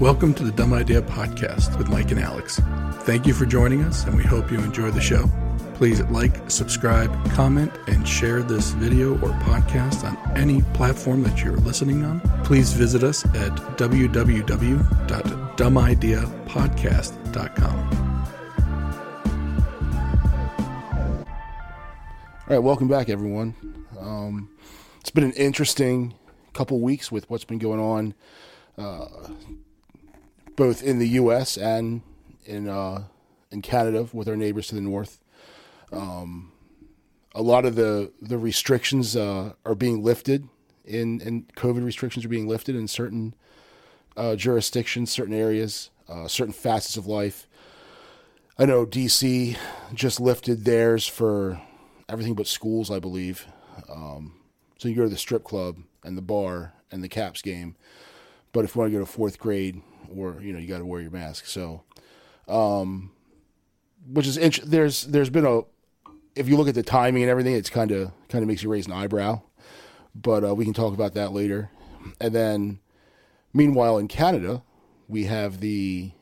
Welcome to the Dumb Idea Podcast with Mike and Alex. Thank you for joining us, and we hope you enjoy the show. Please like, subscribe, comment, and share this video or podcast on any platform that you're listening on. Please visit us at www.dumbideapodcast.com. All right, welcome back, everyone. Um, it's been an interesting couple weeks with what's been going on, uh, both in the U.S. and in uh, in Canada with our neighbors to the north. Um, a lot of the the restrictions uh, are being lifted, in and COVID restrictions are being lifted in certain uh, jurisdictions, certain areas, uh, certain facets of life. I know DC just lifted theirs for everything but schools, I believe. Um, so you go to the strip club and the bar and the Caps game, but if you want to go to fourth grade, or you know, you got to wear your mask. So, um, which is int- there's there's been a if you look at the timing and everything, it's kind of kind of makes you raise an eyebrow. But uh, we can talk about that later. And then, meanwhile, in Canada, we have the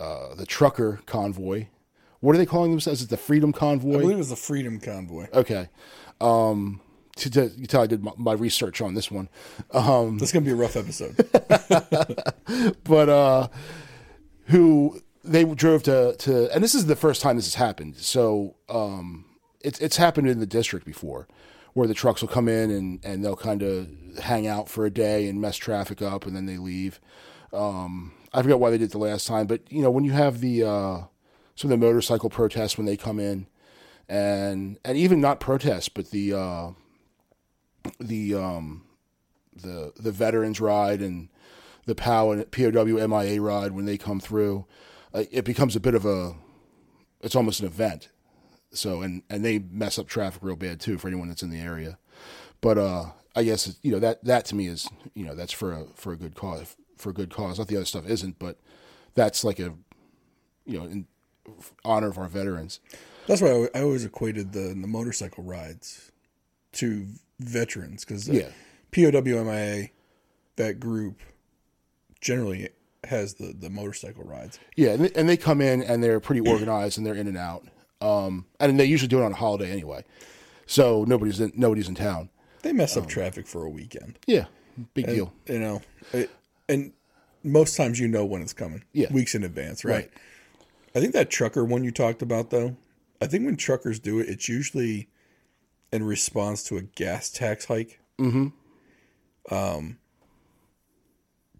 uh, the trucker convoy. What are they calling themselves? Is it the Freedom Convoy? I believe it was the Freedom Convoy. Okay. Um, to, to, you tell I did my, my research on this one. Um, This is gonna be a rough episode. but uh, who they drove to, to, and this is the first time this has happened. So um, it's it's happened in the district before, where the trucks will come in and, and they'll kind of hang out for a day and mess traffic up, and then they leave. Um, I forgot why they did it the last time, but you know when you have the uh, some of the motorcycle protests when they come in, and and even not protests, but the uh, the um, the the veterans ride and the POW and POW MIA ride when they come through, uh, it becomes a bit of a, it's almost an event. So and and they mess up traffic real bad too for anyone that's in the area. But uh, I guess you know that that to me is you know that's for a for a good cause for a good cause. Not the other stuff isn't, but that's like a you know in honor of our veterans. That's why I, I always equated the the motorcycle rides to veterans because Yeah. POWMIA, that group, generally has the the motorcycle rides. Yeah, and they, and they come in and they're pretty organized and they're in and out. Um, and they usually do it on a holiday anyway, so nobody's in, nobody's in town. They mess Um, up traffic for a weekend. Yeah, big deal. You know, it, and most times you know when it's coming. Yeah. weeks in advance, right? Right. I think that trucker one you talked about though. I think when truckers do it, it's usually in response to a gas tax hike. Mm-hmm. Um,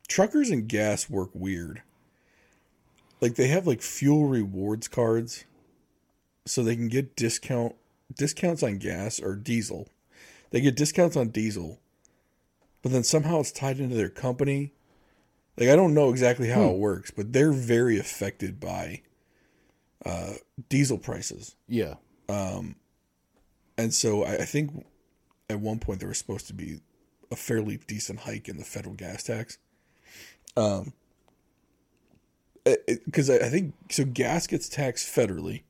truckers and gas work weird. Like they have like fuel rewards cards, so they can get discount discounts on gas or diesel. They get discounts on diesel, but then somehow it's tied into their company. Like I don't know exactly how it works, but they're very affected by uh, diesel prices. Yeah, And so I, I think at one point there was supposed to be a fairly decent hike in the federal gas tax. Um, because I I think so. Gas gets taxed federally.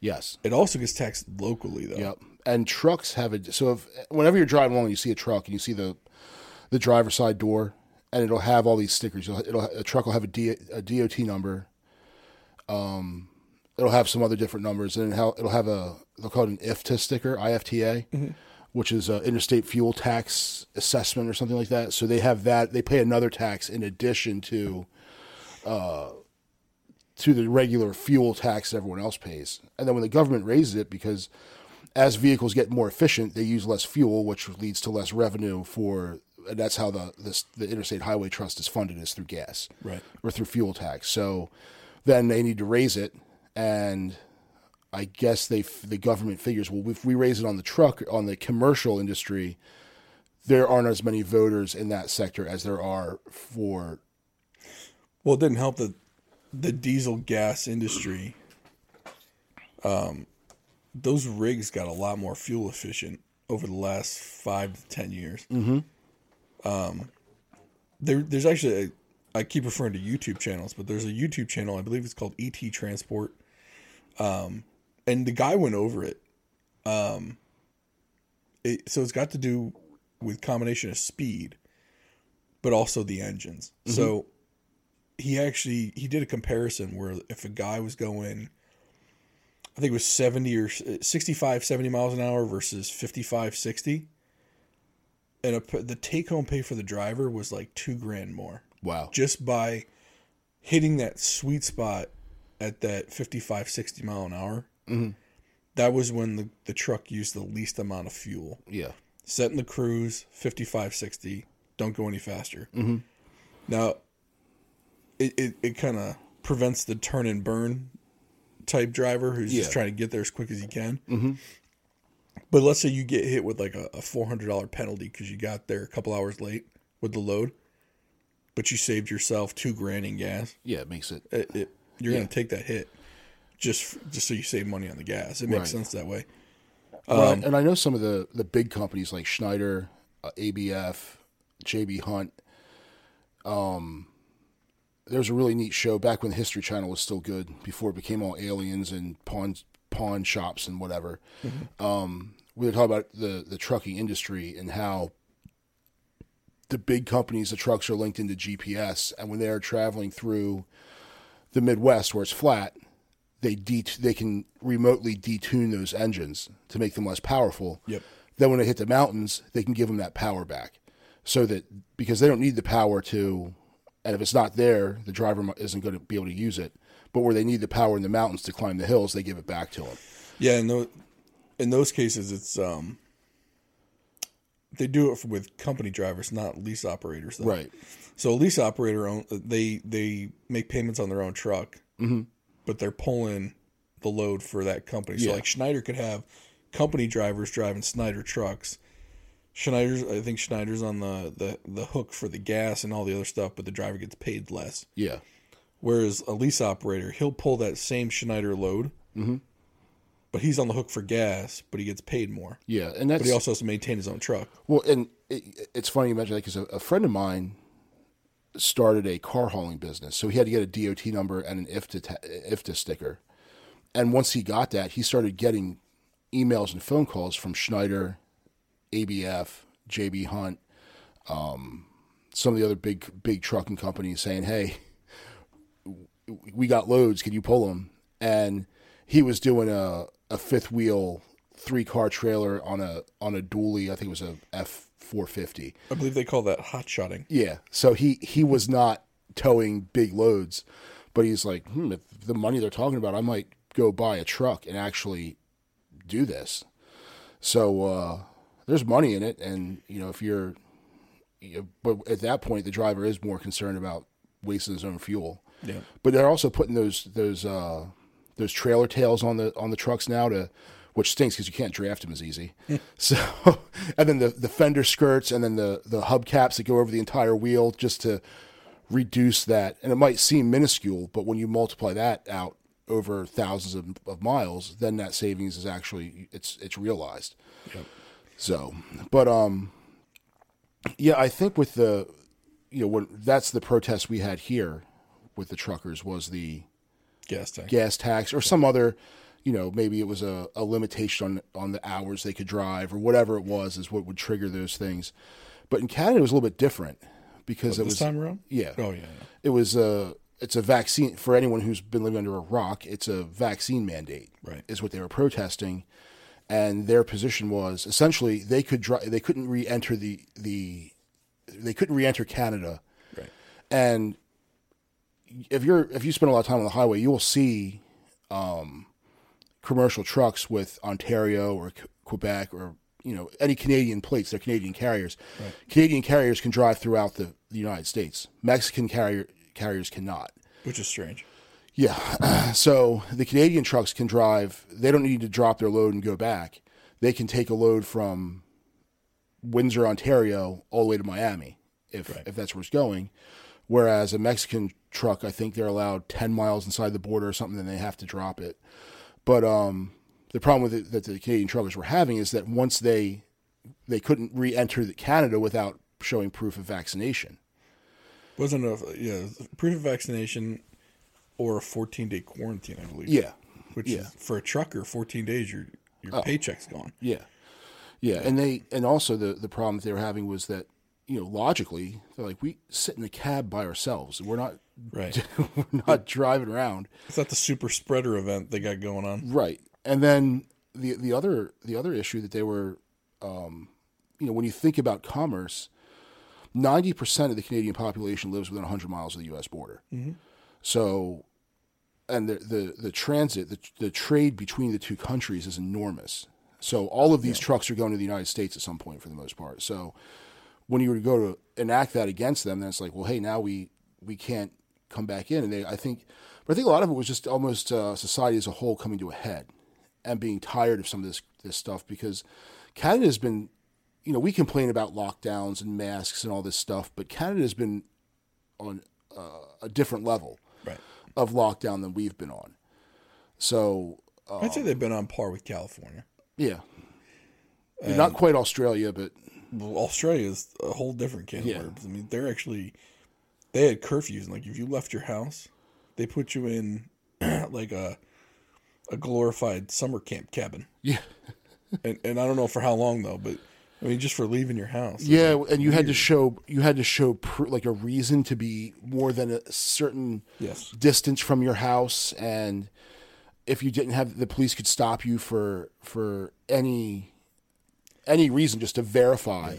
yes, It also gets taxed locally, though. yep. And trucks have a so if whenever you're driving along, you see a truck and you see the the driver's side door, and it'll have all these stickers. You'll, it'll a truck will have a, D, a DOT number. Um, it'll have some other different numbers, and it'll it'll have a they'll call it an IFTA sticker, IFTA, which is a interstate fuel tax assessment or something like that. So they have that. They pay another tax in addition to uh, to the regular fuel tax that everyone else pays. And then when the government raises it, because as vehicles get more efficient, they use less fuel, which leads to less revenue for. And that's how the this, the Interstate Highway Trust is funded is through gas, Right. or through fuel tax. So then they need to raise it, and I guess they the government figures well if we raise it on the truck on the commercial industry, there aren't as many voters in that sector as there are for Well, it didn't help that the diesel gas industry, um, those rigs got a lot more fuel efficient over the last five to ten years. Mm-hmm. Um, there, there's actually, a, I keep referring to YouTube channels, but there's a YouTube channel I believe it's called ET Transport, um, and the guy went over it. Um, it, so it's got to do with combination of speed, but also the engines. So he actually he did a comparison where if a guy was going I think it was 70 or 65 70 miles an hour versus 55 60 and a, the take home pay for the driver was like 2 grand more Wow. just by hitting that sweet spot at that 55 60 mile an hour. That was when the, the truck used the least amount of fuel. Yeah. Setting the cruise 55 60, don't go any faster. Mm-hmm. Now, it, it, it kind of prevents the turn and burn type driver who's just trying to get there as quick as he can. Mm-hmm. But let's say you get hit with like a, a $400 penalty because you got there a couple hours late with the load, but you saved yourself two grand in gas. Yeah, it makes it. It, it, you're Yeah. going to take that hit just just so you save money on the gas. It makes Right. sense that way. Um, and I know some of the, the big companies like Schneider, uh, ABF, JB Hunt. Um, there's a really neat show back when the History Channel was still good, before it became all aliens and pawn pawn shops and whatever. Um, we were talking about the the trucking industry and how the big companies, the trucks are linked into GPS, and when they are traveling through the Midwest where it's flat, they they can remotely detune those engines to make them less powerful. Yep. Then when they hit the mountains, they can give them that power back, so that because they don't need the power to, and if it's not there, the driver isn't going to be able to use it. But where they need the power in the mountains to climb the hills, they give it back to them. Yeah, in those, in those cases, it's um, they do it with company drivers, not lease operators. Though. Right. So a lease operator own they they make payments on their own truck, mm-hmm. but they're pulling the load for that company. So Yeah. like Schneider could have company drivers driving Schneider trucks. Schneider's I think Schneider's on the, the, the hook for the gas and all the other stuff, but the driver gets paid less. Yeah. Whereas a lease operator, he'll pull that same Schneider load, mm-hmm. But he's on the hook for gas, but he gets paid more. Yeah, and that's But he also has to maintain his own truck. Well, and it, it's funny you mention that because a, a friend of mine started a car hauling business, so he had to get a DOT number and an IFTA ta- IFTA sticker. And once he got that, he started getting emails and phone calls from Schneider, ABF, JB Hunt, um, some of the other big big trucking companies saying, "Hey, we got loads. Can you pull them?" And he was doing a, a fifth wheel three car trailer on a on a dually. I think it was a F four fifty. I believe they call that hot shotting. Yeah. So he he was not towing big loads, but he's like, hmm, if the money they're talking about, I might go buy a truck and actually do this. So uh, there's money in it, and you know if you're, you know, but at that point the driver is more concerned about wasting his own fuel. Yeah. But they're also putting those those uh, those trailer tails on the on the trucks now to, which stinks because you can't draft them as easy. so, and then the the fender skirts and then the the hubcaps that go over the entire wheel just to reduce that. And it might seem minuscule, but when you multiply that out over thousands of, of miles, then that savings is actually it's it's realized. So, but um, yeah, I think with the, you know, when that's the protest we had here with the truckers was the Gas tank. gas tax or some other, you know, maybe it was a, a limitation on on the hours they could drive or whatever it was is what would trigger those things. But in Canada, it was a little bit different because oh, it this was time around? yeah, Oh yeah. it was a it's a vaccine for anyone who's been living under a rock. It's a vaccine mandate, Right. Is what they were protesting, and their position was essentially they could dri- they couldn't re-enter the the they couldn't re-enter Canada, Right. and if you're if you spend a lot of time on the highway, you will see um, commercial trucks with Ontario or Q- Quebec or you know any Canadian plates. They're Canadian carriers. Canadian carriers can drive throughout the, the United States. Mexican carrier carriers cannot. Which is strange. Yeah. so the Canadian trucks can drive. They don't need to drop their load and go back. They can take a load from Windsor, Ontario, all the way to Miami, if if that's where it's going. Whereas a Mexican truck, I think they're allowed ten miles inside the border or something, then they have to drop it. But um, the problem with it that the Canadian truckers were having is that once they they couldn't re-enter Canada without showing proof of vaccination. Wasn't a yeah proof of vaccination or a 14 day quarantine, I believe. Yeah, Which yeah. is for a trucker, 14 days your your paycheck's gone. Yeah, yeah, and they and also the the problem that they were having was that you know logically they're like we sit in the cab by ourselves. We're not Right. we're not driving around. It's not the super spreader event they got going on. Right. And then the the other the other issue that they were, um, you know, when you think about commerce, ninety percent of the Canadian population lives within hundred miles of the U.S. border. So, and the the the transit, the the trade between the two countries is enormous. So all of these trucks are going to the United States at some point for the most part. So when you were to go to enact that against them, then it's like, well, hey, now we we can't come back in. And they, I think, but I think a lot of it was just almost uh, society as a whole coming to a head and being tired of some of this this stuff because Canada has been, you know, we complain about lockdowns and masks and all this stuff, but Canada has been on uh, a different level Right. of lockdown than we've been on. So I'd say they've been on par with California. yeah, not quite Australia, but Well, Australia is a whole different can Yeah. of worms. I mean, they're actually they had curfews. And like if you left your house, they put you in like a a glorified summer camp cabin. yeah, And and I don't know for how long though, but I mean just for leaving your house. yeah, and you had to show you had to show pr- like a reason to be more than a certain Yes. distance from your house, and if you didn't have the police could stop you for for any any reason just to verify.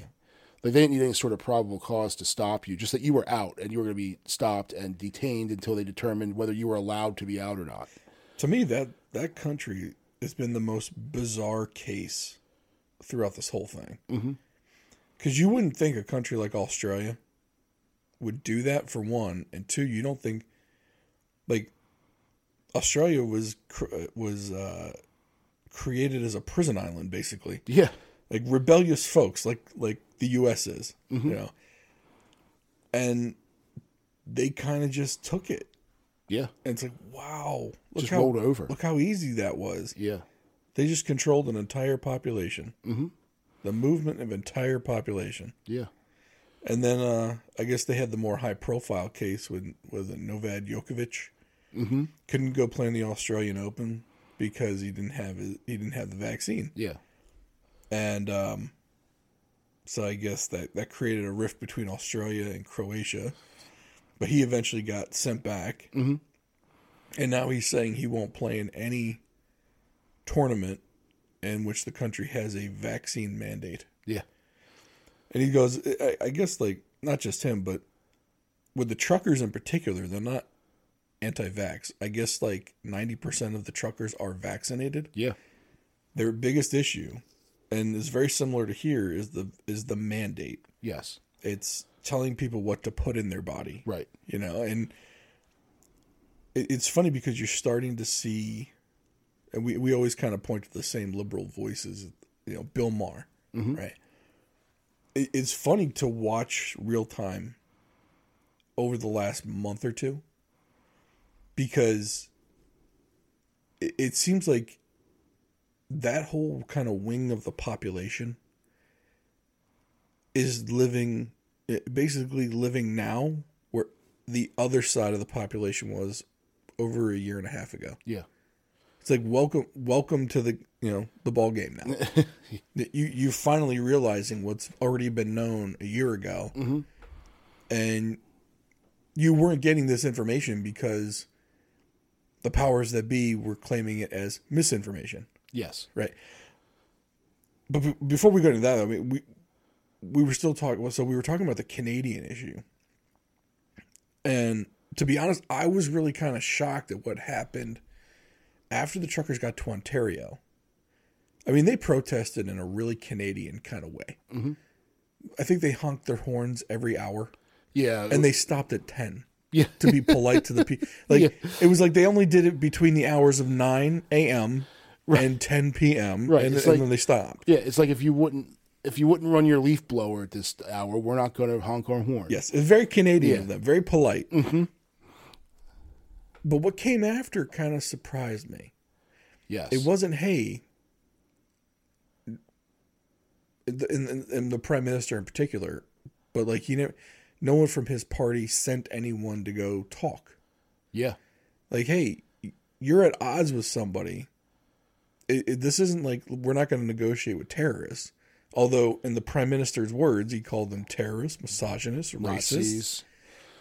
Like they didn't need any sort of probable cause to stop you, just that you were out and you were going to be stopped and detained until they determined whether you were allowed to be out or not. To me that that country has been the most bizarre case throughout this whole thing. Mm-hmm. Cuz you wouldn't think a country like Australia would do that for one, and two, you don't think like Australia was was uh, created as a prison island, basically, Yeah, like rebellious folks, like like the U.S. is, you know, and they kind of just took it, yeah, and it's like, wow, look Just how rolled over. look how easy that was. yeah, They just controlled an entire population, mm-hmm. the movement of entire population. yeah, And then uh, I guess they had the more high profile case with with Novak Djokovic. Mm-hmm. Couldn't go play in the Australian Open because he didn't have his, he didn't have the vaccine, yeah, and um, so I guess that that created a rift between Australia and Croatia. But he eventually got sent back, mm-hmm. and now he's saying he won't play in any tournament in which the country has a vaccine mandate. yeah, And he goes, I, I guess, like, not just him, but with the truckers in particular, they're not anti vax. I guess, like, 90% of the truckers are vaccinated. yeah, Their biggest issue, and is very similar to here, is the is the mandate. yes, It's telling people what to put in their body. right, You know, and it, it's funny because you're starting to see, and we, we always kind of point to the same liberal voices, you know, Bill Maher, mm-hmm. right? It, it's funny to watch real time over the last month or two because it, it seems like that whole kind of wing of the population is living eh, basically living now where the other side of the population was over a year and a half ago. yeah, It's like welcome welcome to the you know the ball game now. You you're finally realizing what's already been known a year ago, and you weren't getting this information because the powers that be were claiming it as misinformation yes, right? But be- before we go into that, I mean, we we were still talking. So we were talking about the Canadian issue, and to be honest, I was really kind of shocked at what happened after the truckers got to Ontario. I mean, they protested in a really Canadian kind of way. Mm-hmm. I think they honked their horns every hour, yeah, and they stopped at ten yeah, to be polite to the people. Like it was like they only did it between the hours of nine a.m. and ten p.m. Right, and, and like- then they stopped. yeah. It's like if you wouldn't if you wouldn't run your leaf blower at this hour, we're not going to honk our horn. Yes, it's very Canadian Yeah. of them, very polite. Mm-hmm. But what came after kind of surprised me. yes, It wasn't hey, and, and, and the prime minister in particular, but like he never, no one from his party sent anyone to go talk. yeah, Like, hey, you're at odds with somebody. It, it, this isn't like we're not going to negotiate with terrorists. Although, in the prime minister's words, he called them terrorists, misogynists, racists.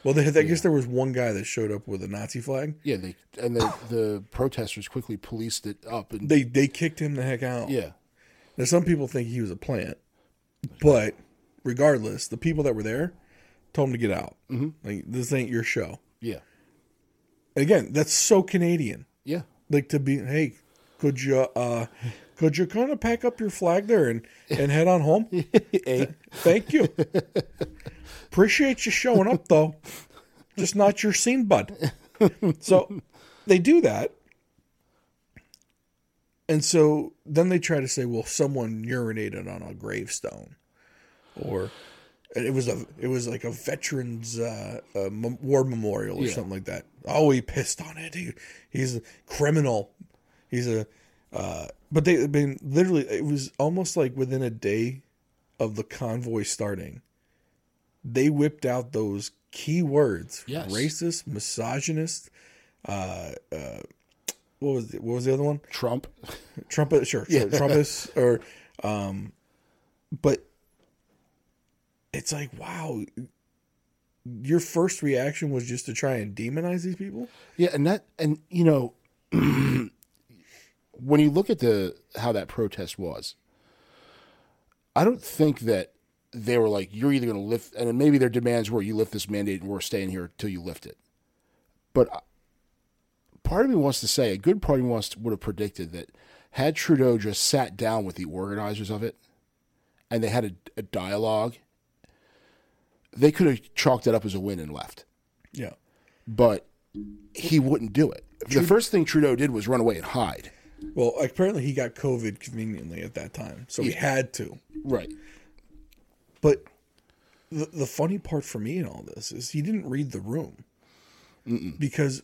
Well, they, I guess there was one guy that showed up with a Nazi flag. Yeah, they and the the protesters quickly policed it up and They they kicked him the heck out. yeah, Now some people think he was a plant, but regardless, the people that were there told him to get out. Mm-hmm. Like this ain't your show. yeah, Again, that's so Canadian. yeah, Like to be, hey, could you uh, could you kind of pack up your flag there and and head on home? A, Thank you. Appreciate you showing up though. Just not your scene, bud. So they do that. And so then they try to say, well, someone urinated on a gravestone. Or it was a it was like a veterans uh, uh war memorial or Yeah. something like that. Oh, he pissed on it. He, he's a criminal. He's a uh but they mean literally it was almost like within a day of the convoy starting, they whipped out those key words: Yes. racist, misogynist. Uh, uh, what was the, what was the other one? Trump. Trumpet, sure, sure Trumpus, or, um, but it's like, wow, your first reaction was just to try and demonize these people. Yeah, and that and you know when you look at the how that protest was, I don't think that they were like you're either going to lift and maybe their demands were you lift this mandate and we're staying here until you lift it. But I- part of me wants to say a good part of me wants to, would have predicted that had Trudeau just sat down with the organizers of it and they had a, a dialogue, they could have chalked it up as a win and left Yeah, but he wouldn't do it. The first thing Trudeau did was run away and hide. Well, apparently he got COVID conveniently at that time, so he had to. Right. But the the funny part for me in all this is he didn't read the room because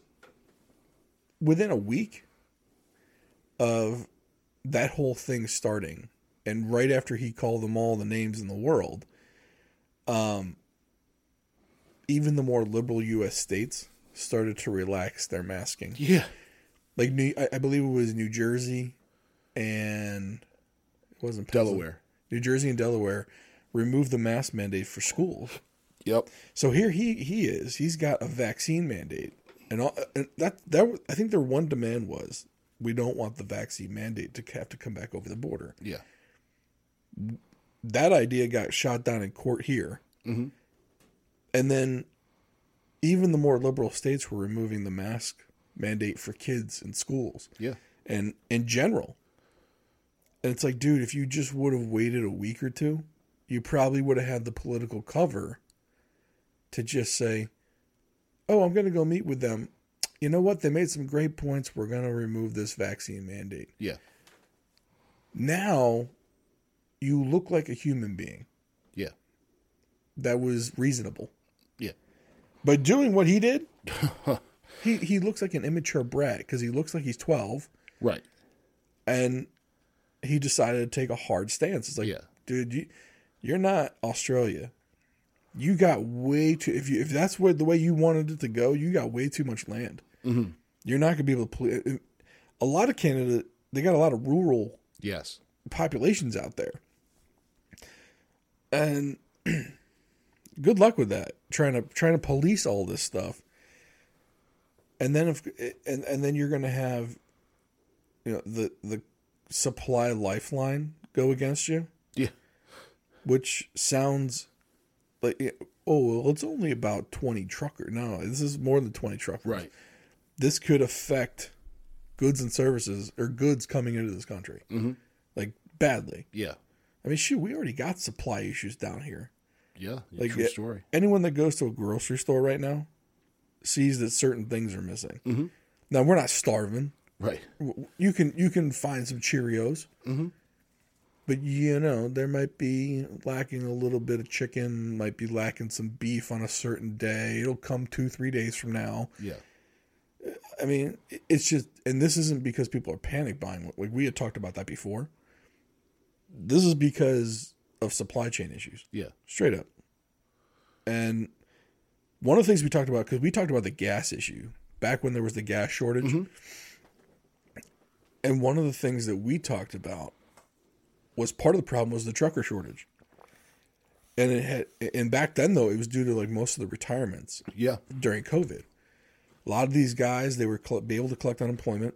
within a week of that whole thing starting, and right after he called them all the names in the world, um, even the more liberal U.S. states started to relax their masking Yeah. Like New, I, I believe it was New Jersey and it wasn't Delaware. New Jersey and Delaware removed the mask mandate for schools. Yep. So here he he is. He's got a vaccine mandate, and, all, and that that I think their one demand was we don't want the vaccine mandate to have to come back over the border. Yeah. That idea got shot down in court here, mm-hmm. and then even the more liberal states were removing the mask mandate for kids in schools. Yeah. and in general. And it's like, dude, if you just would have waited a week or two, you probably would have had the political cover to just say, "Oh, I'm going to go meet with them. You know what? They made some great points. We're going to remove this vaccine mandate." Yeah. Now, you look like a human being Yeah. that was reasonable. Yeah. But doing what he did, he he looks like an immature brat because he looks like he's 12 Right. and he decided to take a hard stance. It's like, Yeah. dude, you, you're not Australia. You got way too. If you if that's the way you wanted it to go, you got way too much land. Mm-hmm. You're not gonna be able to. Play. A lot of Canada, they got a lot of rural Yes. populations out there, and good luck with that. Trying to trying to police all this stuff, and then if and and then you're gonna have, you know, the the supply lifeline go against you, Yeah. which sounds like oh well, it's only about twenty trucker. No, this is more than twenty truckers. Right. This could affect goods and services or goods coming into this country, mm-hmm. like badly. Yeah. I mean, shoot, we already got supply issues down here. Yeah. Like True story. Anyone that goes to a grocery store right now sees that certain things are missing. Mm-hmm. Now we're not starving. Right. You can you can find some Cheerios, mm-hmm. but you know there might be lacking a little bit of chicken, might be lacking some beef on a certain day. It'll come two three days from now. Yeah. I mean, it's just, and this isn't because people are panic buying. Like we had talked about that before. This is because of supply chain issues, Yeah. straight up. And one of the things we talked about, because we talked about the gas issue back when there was the gas shortage. Mm-hmm. And one of the things that we talked about was part of the problem was the trucker shortage. and it had and back then though it was due to like most of the retirements Yeah. during COVID. A lot of these guys they were be able to collect unemployment.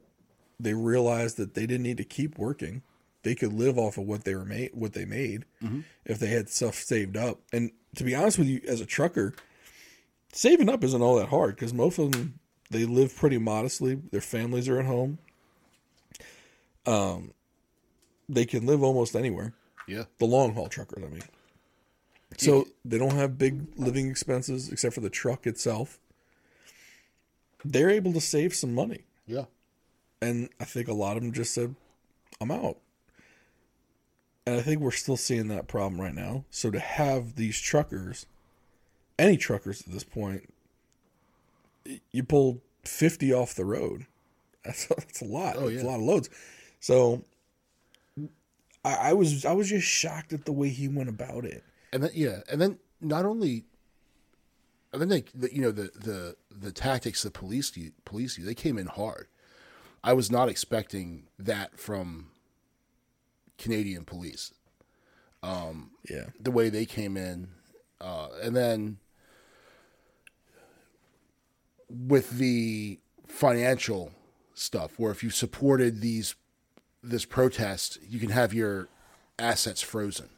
They realized that they didn't need to keep working. They could live off of what they were made, what they made, mm-hmm. if they had stuff saved up. And to be honest with you, as a trucker, saving up isn't all that hard because most of them they live pretty modestly. Their families are at home. Um, they can live almost anywhere Yeah. the long haul truckers, I mean. So they don't have big living expenses except for the truck itself. They're able to save some money. Yeah. And I think a lot of them just said, I'm out. And I think we're still seeing that problem right now. So to have these truckers, any truckers at this point, you pull 50 off the road. That's, that's a lot. Oh, That's yeah. a lot of loads. So I, I was I was just shocked at the way he went about it. And then yeah, and then not only, and then they, the, you know, the the the tactics the police police use, they came in hard. I was not expecting that from Canadian police. Um, yeah. the way they came in, uh, and then with the financial stuff, where if you supported these this protest, you can have your assets frozen.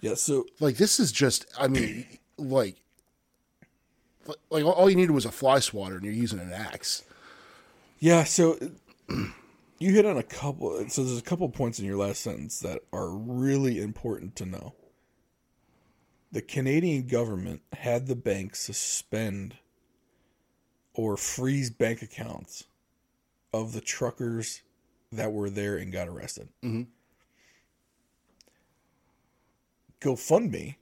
Yeah. So Like this is just, I mean, like, like all you needed was a fly swatter, and you're using an axe. Yeah, so you hit on a couple. So there's a couple points in your last sentence that are really important to know. The Canadian government had the bank suspend or freeze bank accounts of the truckers that were there and got arrested. Mm-hmm. GoFundMe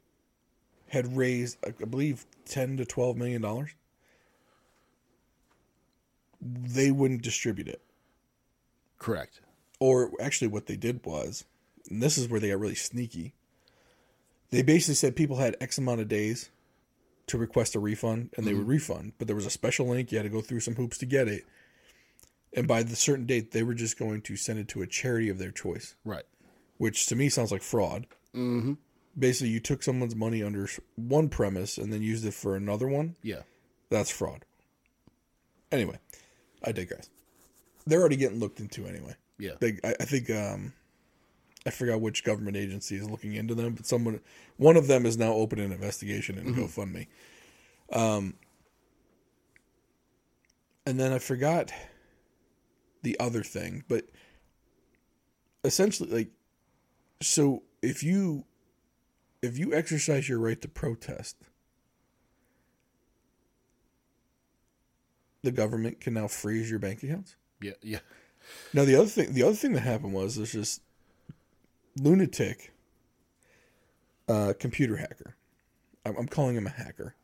had raised, I believe, ten to twelve million dollars. They wouldn't distribute it. Correct. Or actually, what they did was, and this is where they got really sneaky. They basically said people had X amount of days to request a refund, and they would refund. But there was a special link; you had to go through some hoops to get it. And by the certain date, they were just going to send it to a charity of their choice, Right. which to me sounds like fraud. Mm-hmm. Basically, you took someone's money under one premise and then used it for another one. Yeah. That's fraud. Anyway, I digress. They're already getting looked into anyway. Yeah. They, I, I think um, I forgot which government agency is looking into them, but someone, one of them is now opening an investigation in GoFundMe. Um, and then I forgot the other thing, but essentially, like, so if you if you exercise your right to protest, the government can now freeze your bank accounts. Yeah. Yeah. Now the other thing, the other thing that happened was there's this lunatic uh, computer hacker. I'm, I'm calling him a hacker.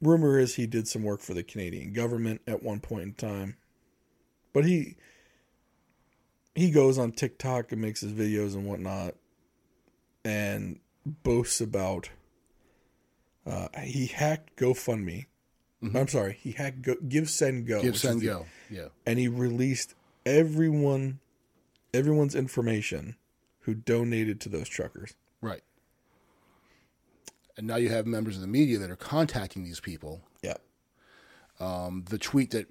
Rumor is he did some work for the Canadian government at one point in time, but he he goes on TikTok and makes his videos and whatnot, and boasts about uh, he hacked GoFundMe. I'm sorry, he hacked Go, Give Send Go. Give send the- go. Yeah. and he released everyone everyone's information who donated to those truckers. Right. And now you have members of the media that are contacting these people. Yeah. Um, the tweet that,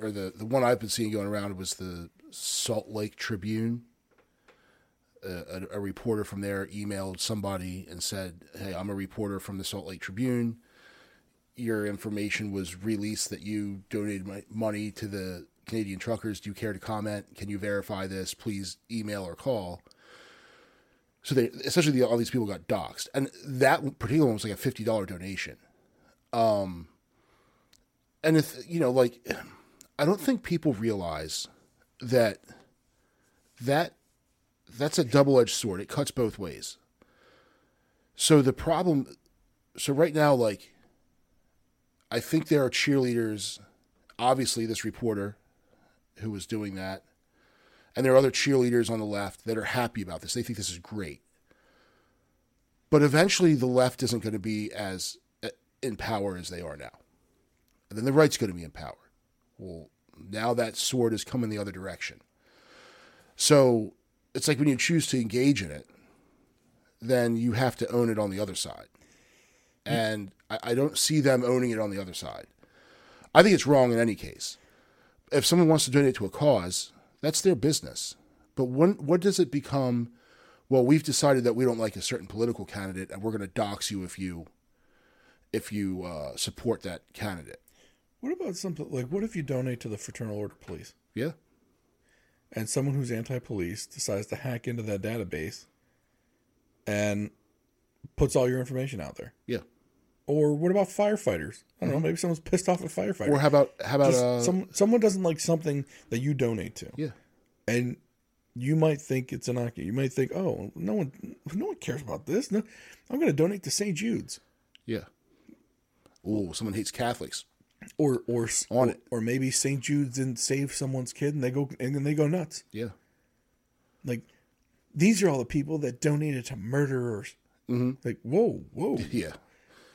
or the, the one I've been seeing going around was the Salt Lake Tribune. A, a, a reporter from there emailed somebody and said, Hey, I'm a reporter from the Salt Lake Tribune. Your information was released that you donated my money to the Canadian truckers. Do you care to comment? Can you verify this? Please email or call. So they essentially all these people got doxxed, and that particular one was like a fifty dollar donation. Um, and if you know, like, I don't think people realize that that that's a double edged sword. It cuts both ways. So the problem, so right now, like, I think there are cheerleaders. Obviously, this reporter who was doing that and there are other cheerleaders on the left that are happy about this. They think this is great. But eventually, the left isn't going to be as uh, in power as they are now. And then the right's going to be in power. Well, now that sword has come in the other direction. So it's like when you choose to engage in it, then you have to own it on the other side. And I, I don't see them owning it on the other side. I think it's wrong in any case. If someone wants to donate to a cause, that's their business. But when what does it become? Well, we've decided that we don't like a certain political candidate, and we're going to dox you if you if you uh, support that candidate. What about something like what if you donate to the Fraternal Order Police Yeah, and someone who's anti-police decides to hack into that database and puts all your information out there? yeah. Or what about firefighters? I don't know. Maybe someone's pissed off at firefighters. Or how about how about Just uh, some someone doesn't like something that you donate to, yeah, and you might think it's innocuous. You might think, "Oh, no one, no one cares about this. No, I'm going to donate to St. Jude's." yeah. Oh, someone hates Catholics. Or, or On or, it. or maybe St. Jude's didn't save someone's kid, and they go and then they go nuts. Yeah, Like these are all the people that donated to murderers. Mm-hmm. Like, whoa, whoa, yeah,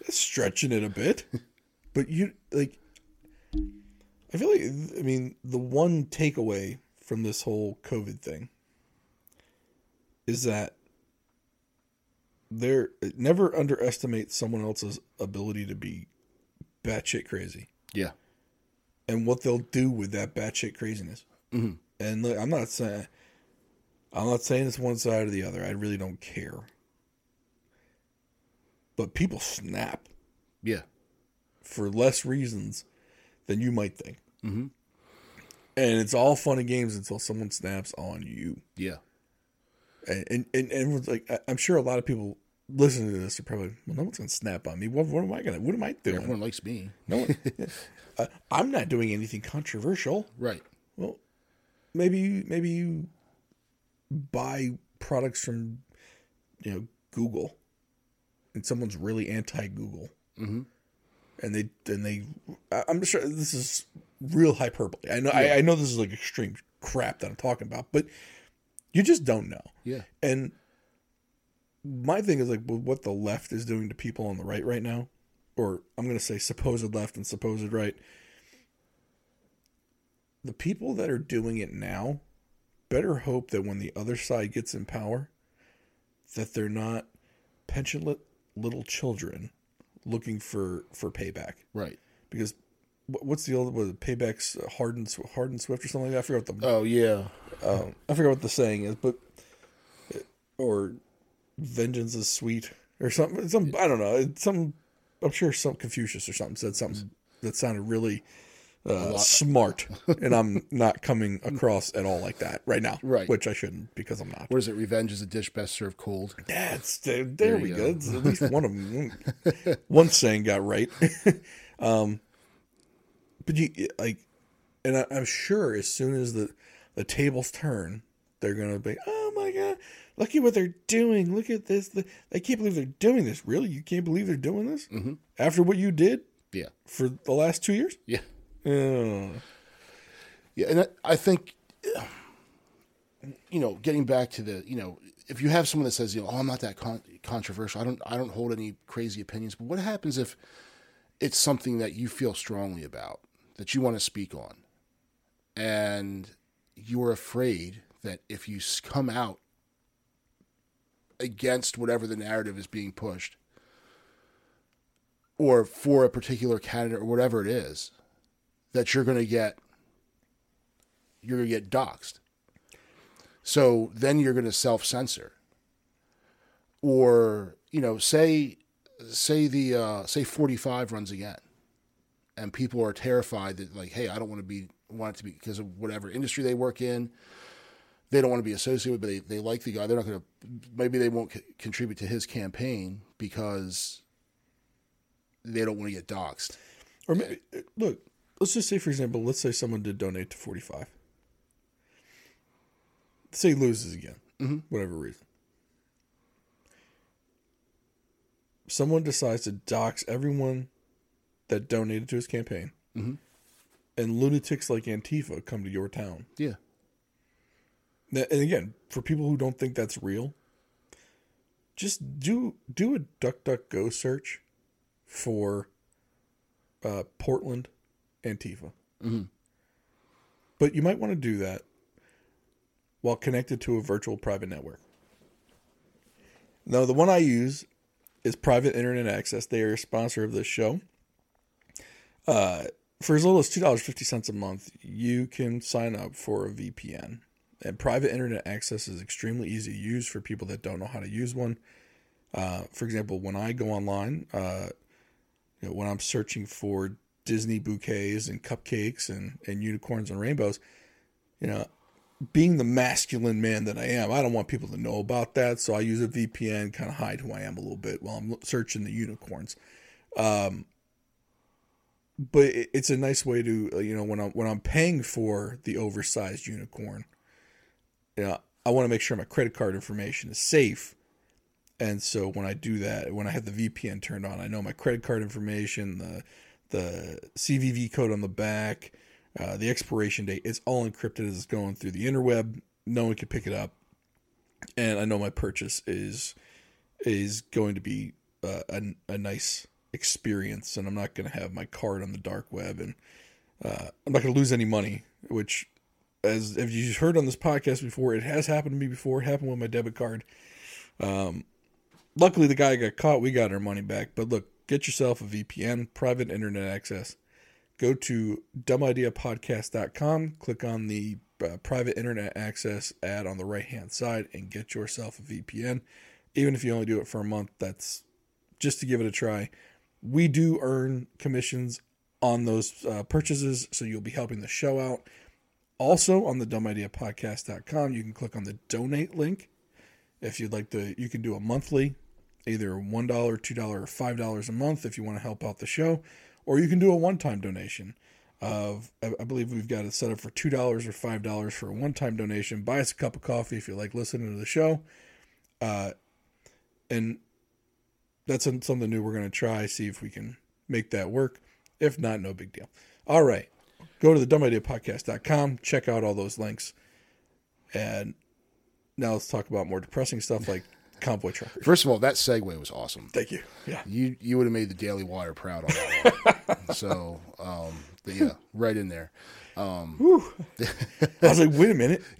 stretching it a bit. but you like, I feel like I mean the one takeaway from this whole COVID thing is that there never underestimate someone else's ability to be batshit crazy yeah, and what they'll do with that batshit craziness. Mm-hmm. And look, I'm not saying I'm not saying it's one side or the other. I really don't care. But people snap yeah, for less reasons than you might think. Mm-hmm. And it's all fun and games until someone snaps on you. yeah, And and, and everyone's like, I- I'm sure a lot of people listening to this are probably, well, no one's gonna snap on me. What, what am I gonna? What am I doing? Everyone likes me. No one. uh, I'm not doing anything controversial. Right. Well, maybe you, maybe you buy products from you know Google, and someone's really anti-Google, mm-hmm. and they and they. I'm sure this is real hyperbole. I know I, I know this is like extreme crap that I'm talking about, but you just don't know. Yeah. And my thing is like what the left is doing to people on the right right now, or I'm going to say supposed left and supposed right. The people that are doing it now better hope that when the other side gets in power, that they're not pensionless little children looking for for payback. Right. Because what's the old was payback's hard and hard and swift or something like that? I forgot what the Oh yeah. um, I forget what the saying is, but or vengeance is sweet or something. Some I don't know. Some I'm sure some Confucius or something said something that sounded really uh, smart, and I'm not coming across at all like that right now. Right. which I shouldn't because I'm not. What is it? Revenge is a dish best served cold. That's there, there, we go. go. At least one of them. one saying got right. um, but you like, and I, I'm sure as soon as the the tables turn, they're gonna be, oh my god, look at what they're doing. Look at this. The, I can't believe they're doing this. Really, you can't believe they're doing this mm-hmm. after what you did Yeah. for the last two years. Yeah. Oh. Yeah, and I- I think, you know, getting back to the, you know, if you have someone that says, you know, oh, I'm not that con- controversial, I don't, I don't hold any crazy opinions. But what happens if it's something that you feel strongly about, that you want to speak on, and you're afraid that if you come out against whatever the narrative is being pushed, or for a particular candidate or whatever it is, that you're going to get you're going to get doxxed. So then you're going to self censor. Or, you know, say say the uh, say 45 runs again and people are terrified that like hey, I don't want to be want it to be because of whatever industry they work in. They don't want to be associated with, but they, they like the guy. They're not going to, maybe they won't contribute to his campaign because they don't want to get doxxed. Or maybe, look, let's just say, for example, let's say someone did donate to 45. Say he loses again, whatever reason. Someone decides to dox everyone that donated to his campaign, and lunatics like Antifa come to your town. Yeah. And again, for people who don't think that's real, just do do a DuckDuckGo search for uh, Portland Antifa. But you might want to do that while connected to a virtual private network. Now, the one I use is Private Internet Access. They are a sponsor of this show. Uh, for as little as two dollars fifty cents a month, you can sign up for a VPN. And private internet access is extremely easy to use for people that don't know how to use one. Uh, for example, when I go online, uh, you know, when I'm searching for Disney bouquets and cupcakes and, and unicorns and rainbows, you know, being the masculine man that I am, I don't want people to know about that. So I use a VPN, kind of hide who I am a little bit while I'm searching the unicorns. Um, but it, it's a nice way to, uh, you know, when I'm when I'm paying for the oversized unicorn, you know, I want to make sure my credit card information is safe. And so when I do that, when I have the VPN turned on, I know my credit card information, the the CVV code on the back, uh, the expiration date. It's all encrypted as it's going through the interweb. No one can pick it up, and I know my purchase is is going to be uh, a, a nice experience, and I'm not going to have my card on the dark web, and uh, I'm not going to lose any money. Which, as if you've heard on this podcast before, it has happened to me before. It happened with my debit card. Um, luckily, the guy got caught. We got our money back. But look, get yourself a VPN, private internet access. Go to dumbideapodcast.com, click on the uh, private internet access ad on the right hand side, and get yourself a VPN. Even if you only do it for a month, that's just to give it a try. We do earn commissions on those uh, purchases, so you'll be helping the show out. Also, on the dumbideapodcast.com, you can click on the donate link. If you'd like to, you can do a monthly, either $1, $2, or $5 a month if you want to help out the show, or you can do a one time donation. Of I believe we've got it set up for $2 or $5 for a one time donation. Buy us a cup of coffee if you like listening to the show. Uh, and that's something new we're going to try, see if we can make that work. If not, no big deal. All right. Go to the dumbideapodcast.com, check out all those links. And now let's talk about more depressing stuff like convoy truckers. First of all, that segue was awesome. Thank you. Yeah. You you would have made the Daily Wire proud on that one. so, um, but yeah, right in there. Um, I was like, wait a minute.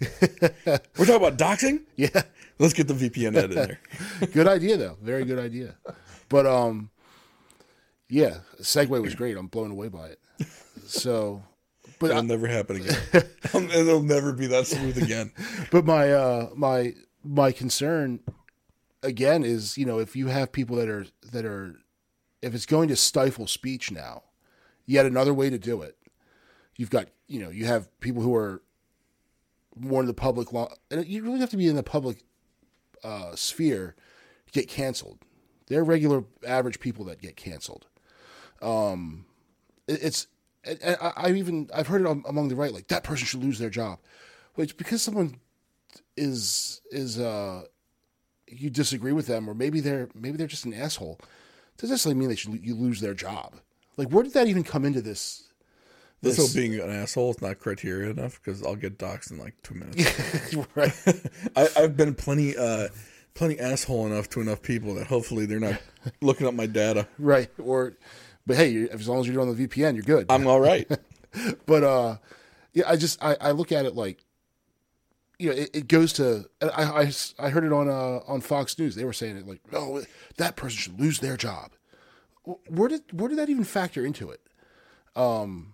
We're talking about doxing? yeah, Let's get the VPN ad in there. good idea though. Very good idea. But um, yeah, segue was great. I'm blown away by it. So, but It'll I, never happen again. It'll never be that smooth again. but my uh my my concern again is you know if you have people that are that are if it's going to stifle speech now yet another way to do it. You've got you know you have people who are more in the public law and you really have to be in the public uh, sphere to get canceled. They're regular average people that get canceled. Um it- it's I, I even I've heard it among the right like that person should lose their job which because someone is is uh you disagree with them or maybe they're maybe they're just an asshole doesn't necessarily mean they should you lose their job like where did that even come into this This being an asshole is not criteria enough because I'll get doxxed in like two minutes. right I, I've been plenty, uh, plenty asshole enough to enough people that hopefully they're not looking up my data. right or but hey as long as you're doing the vpn you're good I'm all right. but uh yeah i just i, I look at it like you know it, it goes to I, I i heard it on uh on fox news. They were saying it like oh that person should lose their job. Where did where did that even factor into it? Um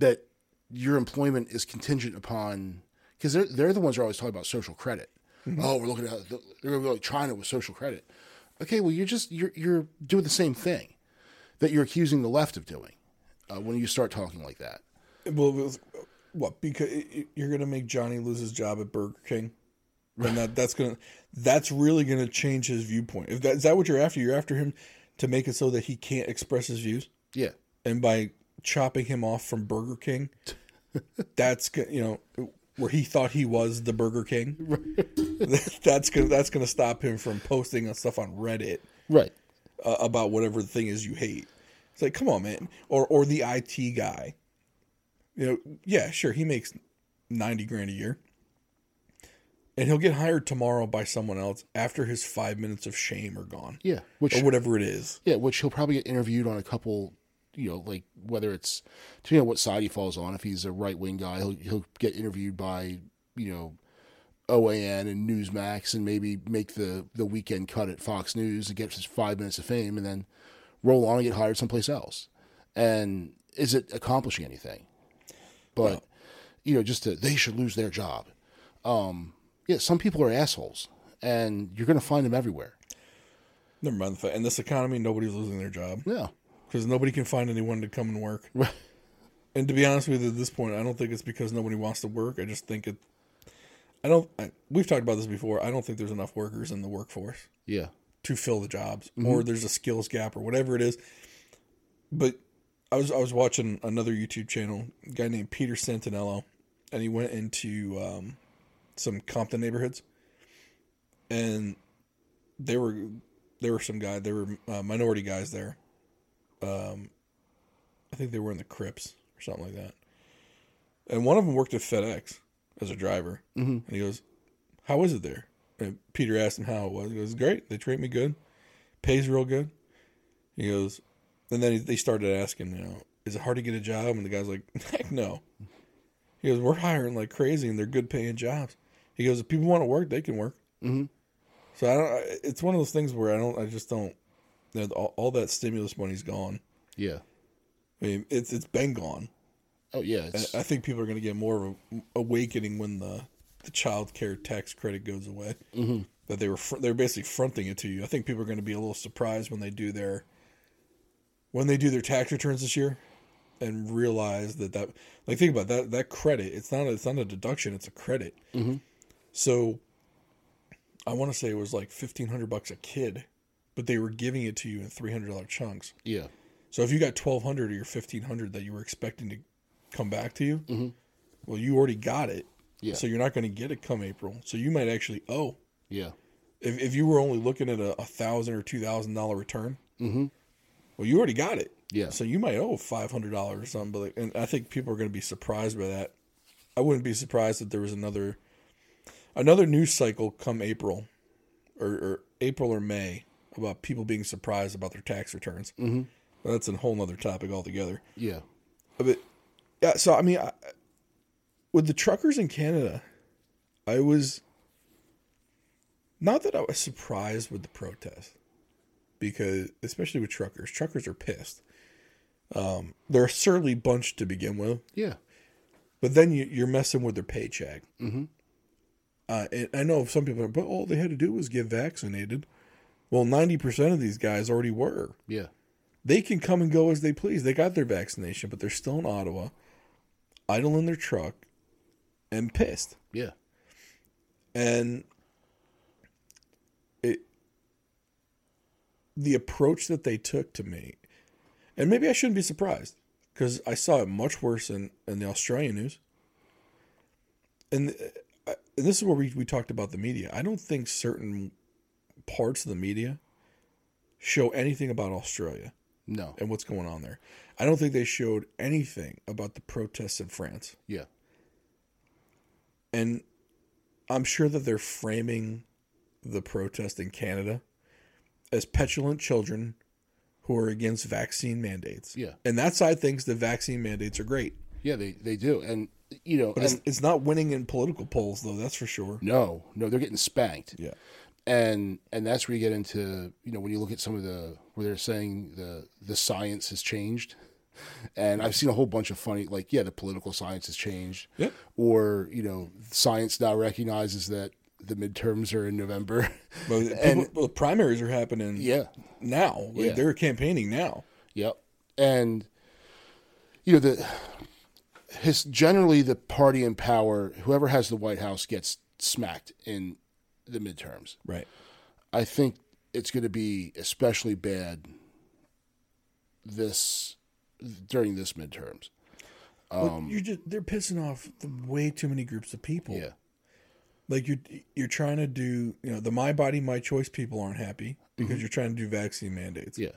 that your employment is contingent upon because they're, they're the ones who are always talking about social credit. Oh we're looking at they're really trying it with social credit. Okay well you're just you're you're doing the same thing that you're accusing the left of doing uh, when you start talking like that. well, what? Because you're gonna make Johnny lose his job at Burger King, and that that's gonna that's really gonna change his viewpoint. If that is that what you're after, you're after him to make it so that he can't express his views. Yeah, and by chopping him off from Burger King, that's you know where he thought he was the Burger King. that's gonna that's gonna stop him from posting stuff on Reddit right. uh, about whatever the thing is you hate. It's like, come on, man, or or the IT guy. You know, yeah, sure, he makes ninety grand a year, and he'll get hired tomorrow by someone else after his five minutes of shame are gone, Yeah, which or whatever it is. yeah, which he'll probably get interviewed on a couple. You know, like whether it's depending on what side he falls on. If he's a right wing guy, he'll he'll get interviewed by you know OAN and Newsmax and maybe make the the weekend cut at Fox News and get just five minutes of fame and then roll on and get hired someplace else. And is it accomplishing anything? But you know, just to, they should lose their job. Um, yeah, some people are assholes, and you're going to find them everywhere. Never mind the fact. In this economy, nobody's losing their job Yeah, because nobody can find anyone to come and work. Right. And to be honest with you, at this point, I don't think it's because nobody wants to work. I just think it. I don't. I, we've talked about this before. I don't think there's enough workers in the workforce yeah, to fill the jobs, Mm-hmm. or there's a skills gap, or whatever it is. But I was I was watching another YouTube channel, a guy named Peter Santenello, and he went into um, some Compton neighborhoods, and there were there were some guy there were uh, minority guys there. Um, I think they were in the Crips or something like that, and one of them worked at FedEx as a driver, mm-hmm. and he goes, "How is it there?" And Peter asked him how it was. He goes, "Great. They treat me good, pays real good." He goes, and then they started asking, you know, is it hard to get a job? And the guy's like, heck no. He goes, we're hiring like crazy, and they're good paying jobs. He goes, if people want to work, they can work. Mm-hmm. So I don't. It's one of those things where I don't. I just don't. You know, all, all that stimulus money's gone. yeah. I mean, it's it's been gone. Oh yeah, it's, I think people are going to get more of a awakening when the the child care tax credit goes away. Mm-hmm. That they were fr- they're basically fronting it to you. I think people are going to be a little surprised when they do their when they do their tax returns this year and realize that that like think about that that credit. It's not a, it's not a deduction. It's a credit. Mm-hmm. So I want to say it was like fifteen hundred bucks a kid, but they were giving it to you in three hundred dollar chunks. yeah, So if you got twelve hundred or your fifteen hundred that you were expecting to come back to you, well, you already got it. Yeah. So you're not going to get it come April. So you might actually owe. yeah, If if you were only looking at a, a thousand or two thousand dollar return, mm-hmm. Well, you already got it. Yeah. So you might owe five hundred dollars or something. But like, and I think people are going to be surprised by that. I wouldn't be surprised if there was another another news cycle come April, or, or April or May about people being surprised about their tax returns. Mm-hmm. That's a whole nother topic altogether. yeah, But yeah, so I mean, I, with the truckers in Canada, I was not that I was surprised with the protest because, especially with truckers, truckers are pissed. Um, they're a surly bunch to begin with, yeah, but then you, you're messing with their paycheck. Mm-hmm. Uh, and I know some people are, but all they had to do was get vaccinated. Well, ninety percent of these guys already were yeah, they can come and go as they please. They got their vaccination, but they're still in Ottawa, idle in their truck, and pissed. yeah, And the approach that they took to me, and maybe I shouldn't be surprised because I saw it much worse in, in the Australian news. And, uh, and this is where we, we talked about the media. I don't think certain parts of the media show anything about Australia no, and what's going on there. I don't think they showed anything about the protests in France. yeah, And I'm sure that they're framing the protest in Canada as petulant children who are against vaccine mandates. Yeah. And that side thinks the vaccine mandates are great. yeah. They they do, and you know, But and it's, it's not winning in political polls, though, that's for sure. no, no, they're getting spanked. Yeah. and and that's where you get into you know when you look at some of the where they're saying the the science has changed and i've seen a whole bunch of funny like yeah the political science has changed Yeah. or you know science now recognizes that the midterms are in november But people, well, the primaries are happening yeah now. Like, Yeah. They're campaigning now. Yep. And you know the his generally the party in power, whoever has the White House gets smacked in the midterms. Right. I think it's going to be especially bad this during this midterms. well, um, you're just they're pissing off way too many groups of people. Yeah. Like you're you're trying to do you know the my body my choice people aren't happy because you're trying to do vaccine mandates Yeah.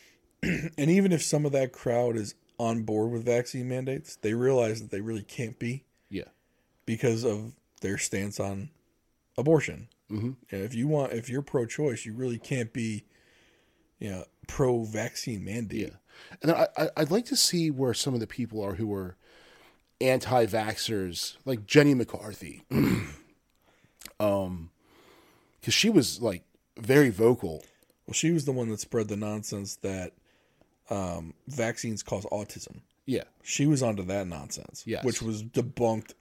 and even if some of that crowd is on board with vaccine mandates they realize that they really can't be Yeah. because of their stance on abortion mm-hmm. if you want if you're pro-choice you really can't be you know pro-vaccine mandate Yeah. And then I, I, I'd like to see where some of the people are who are anti vaxxers, like Jenny McCarthy. Um, because she was like very vocal. Well, she was the one that spread the nonsense that um, vaccines cause autism. Yeah, She was onto that nonsense, Yes. which was debunked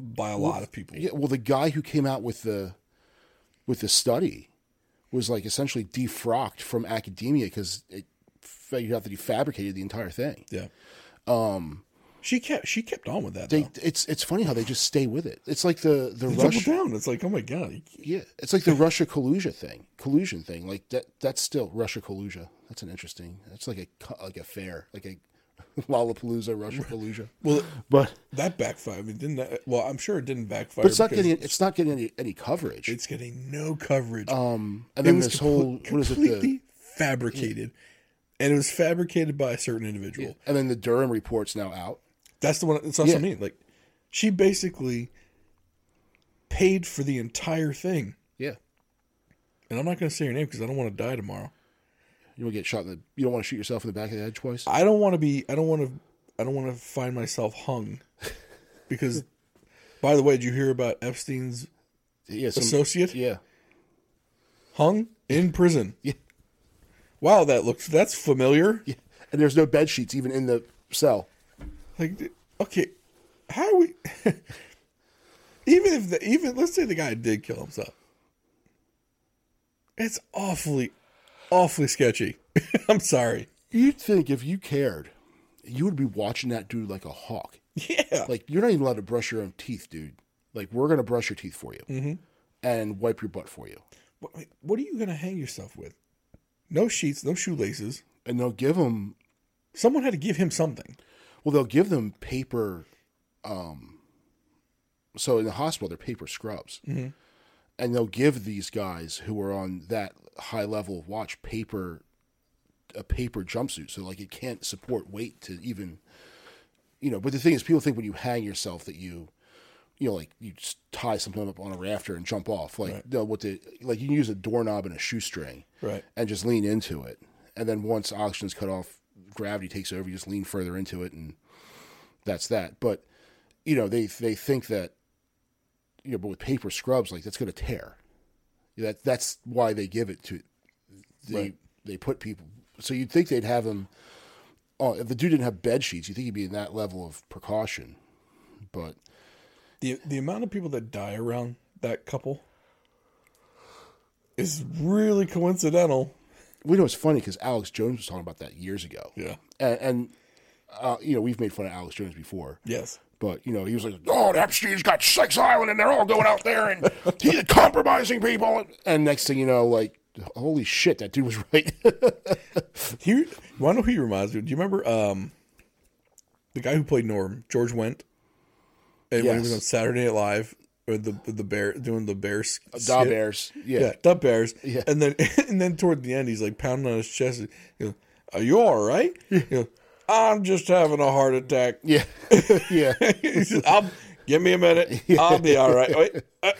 by a lot of people. yeah. Well, the guy who came out with the with the study was like essentially defrocked from academia because it figured out that he fabricated the entire thing. Yeah. Um, she kept she kept on with that. They, it's it's funny how they just stay with it. It's like the the Double Russia, down. It's like, oh my god, yeah, it's like the Russia collusion thing, collusion thing. Like that that's still Russia collusion. That's an interesting. That's like a like a fair, like a Lollapalooza, Russia collusion. Well, But that backfired. I mean, didn't that? Well, I'm sure it didn't backfire. but it's not getting it's not getting any any coverage. It's getting no coverage. Um, and it then was this comple- whole what is it? completely The, fabricated, and it was fabricated by a certain individual. and then the Durham report's now out. That's the one. That's what Yeah. I mean. Like, she basically paid for the entire thing, Yeah, and I'm not going to say her name because I don't want to die tomorrow. you don't get shot in the. You don't want to shoot yourself in the back of the head twice. I don't want to be. I don't want to. I don't want to find myself hung, because. By the way, did you hear about Epstein's Yeah, some, associate yeah, hung in prison? Yeah. Wow, that looks that's familiar. yeah. And there's no bed sheets even in the cell. Like, okay, how are we? even if the even let's say the guy did kill himself, it's awfully, awfully sketchy. I'm sorry. You'd think if you cared, you would be watching that dude like a hawk. Yeah, Like you're not even allowed to brush your own teeth, dude. Like we're gonna brush your teeth for you Mm-hmm. and wipe your butt for you, what, what are you gonna hang yourself with? No sheets, no shoelaces. and they'll give him. Someone had to give him something. Well, they'll give them paper. Um, so in the hospital, they're paper scrubs, Mm-hmm. and they'll give these guys who are on that high level of watch paper, a paper jumpsuit, so like it can't support weight to even, you know. But the thing is, people think when you hang yourself that you, you know, like you just tie something up on a rafter and jump off. Like no, what the like you can use a doorknob and a shoestring, Right. and just lean into it. And then once oxygen's cut off, gravity takes over. You just lean further into it, and that's that. But you know, they they think that you know, but with paper scrubs, like that's going to tear. That that's why they give it to. They Right. they put people. So you'd think they'd have them. Oh, if the dude didn't have bed sheets, you think he'd be in that level of precaution. But the The amount of people that die around that couple is really coincidental. We know it's funny because Alex Jones was talking about that years ago. Yeah. and, and uh, you know we've made fun of Alex Jones before. Yes. But you know, he was like, "Oh, Epstein's got Sex Island, and they're all going out there and he's compromising people." And next thing you know, like, holy shit, that dude was right. He, you want to know who he reminds me? Do you remember um, the guy who played Norm, George Wendt, and when he was on Saturday Night Live, or the the bear doing the Bears, Da? Bears, yeah, yeah, the Bears, Yeah. and then and then toward the end, he's like pounding on his chest. You know, Are you all right? You know, I'm just having a heart attack. yeah, yeah. He says, I'll, give me a minute. I'll be all right. Wait. Uh,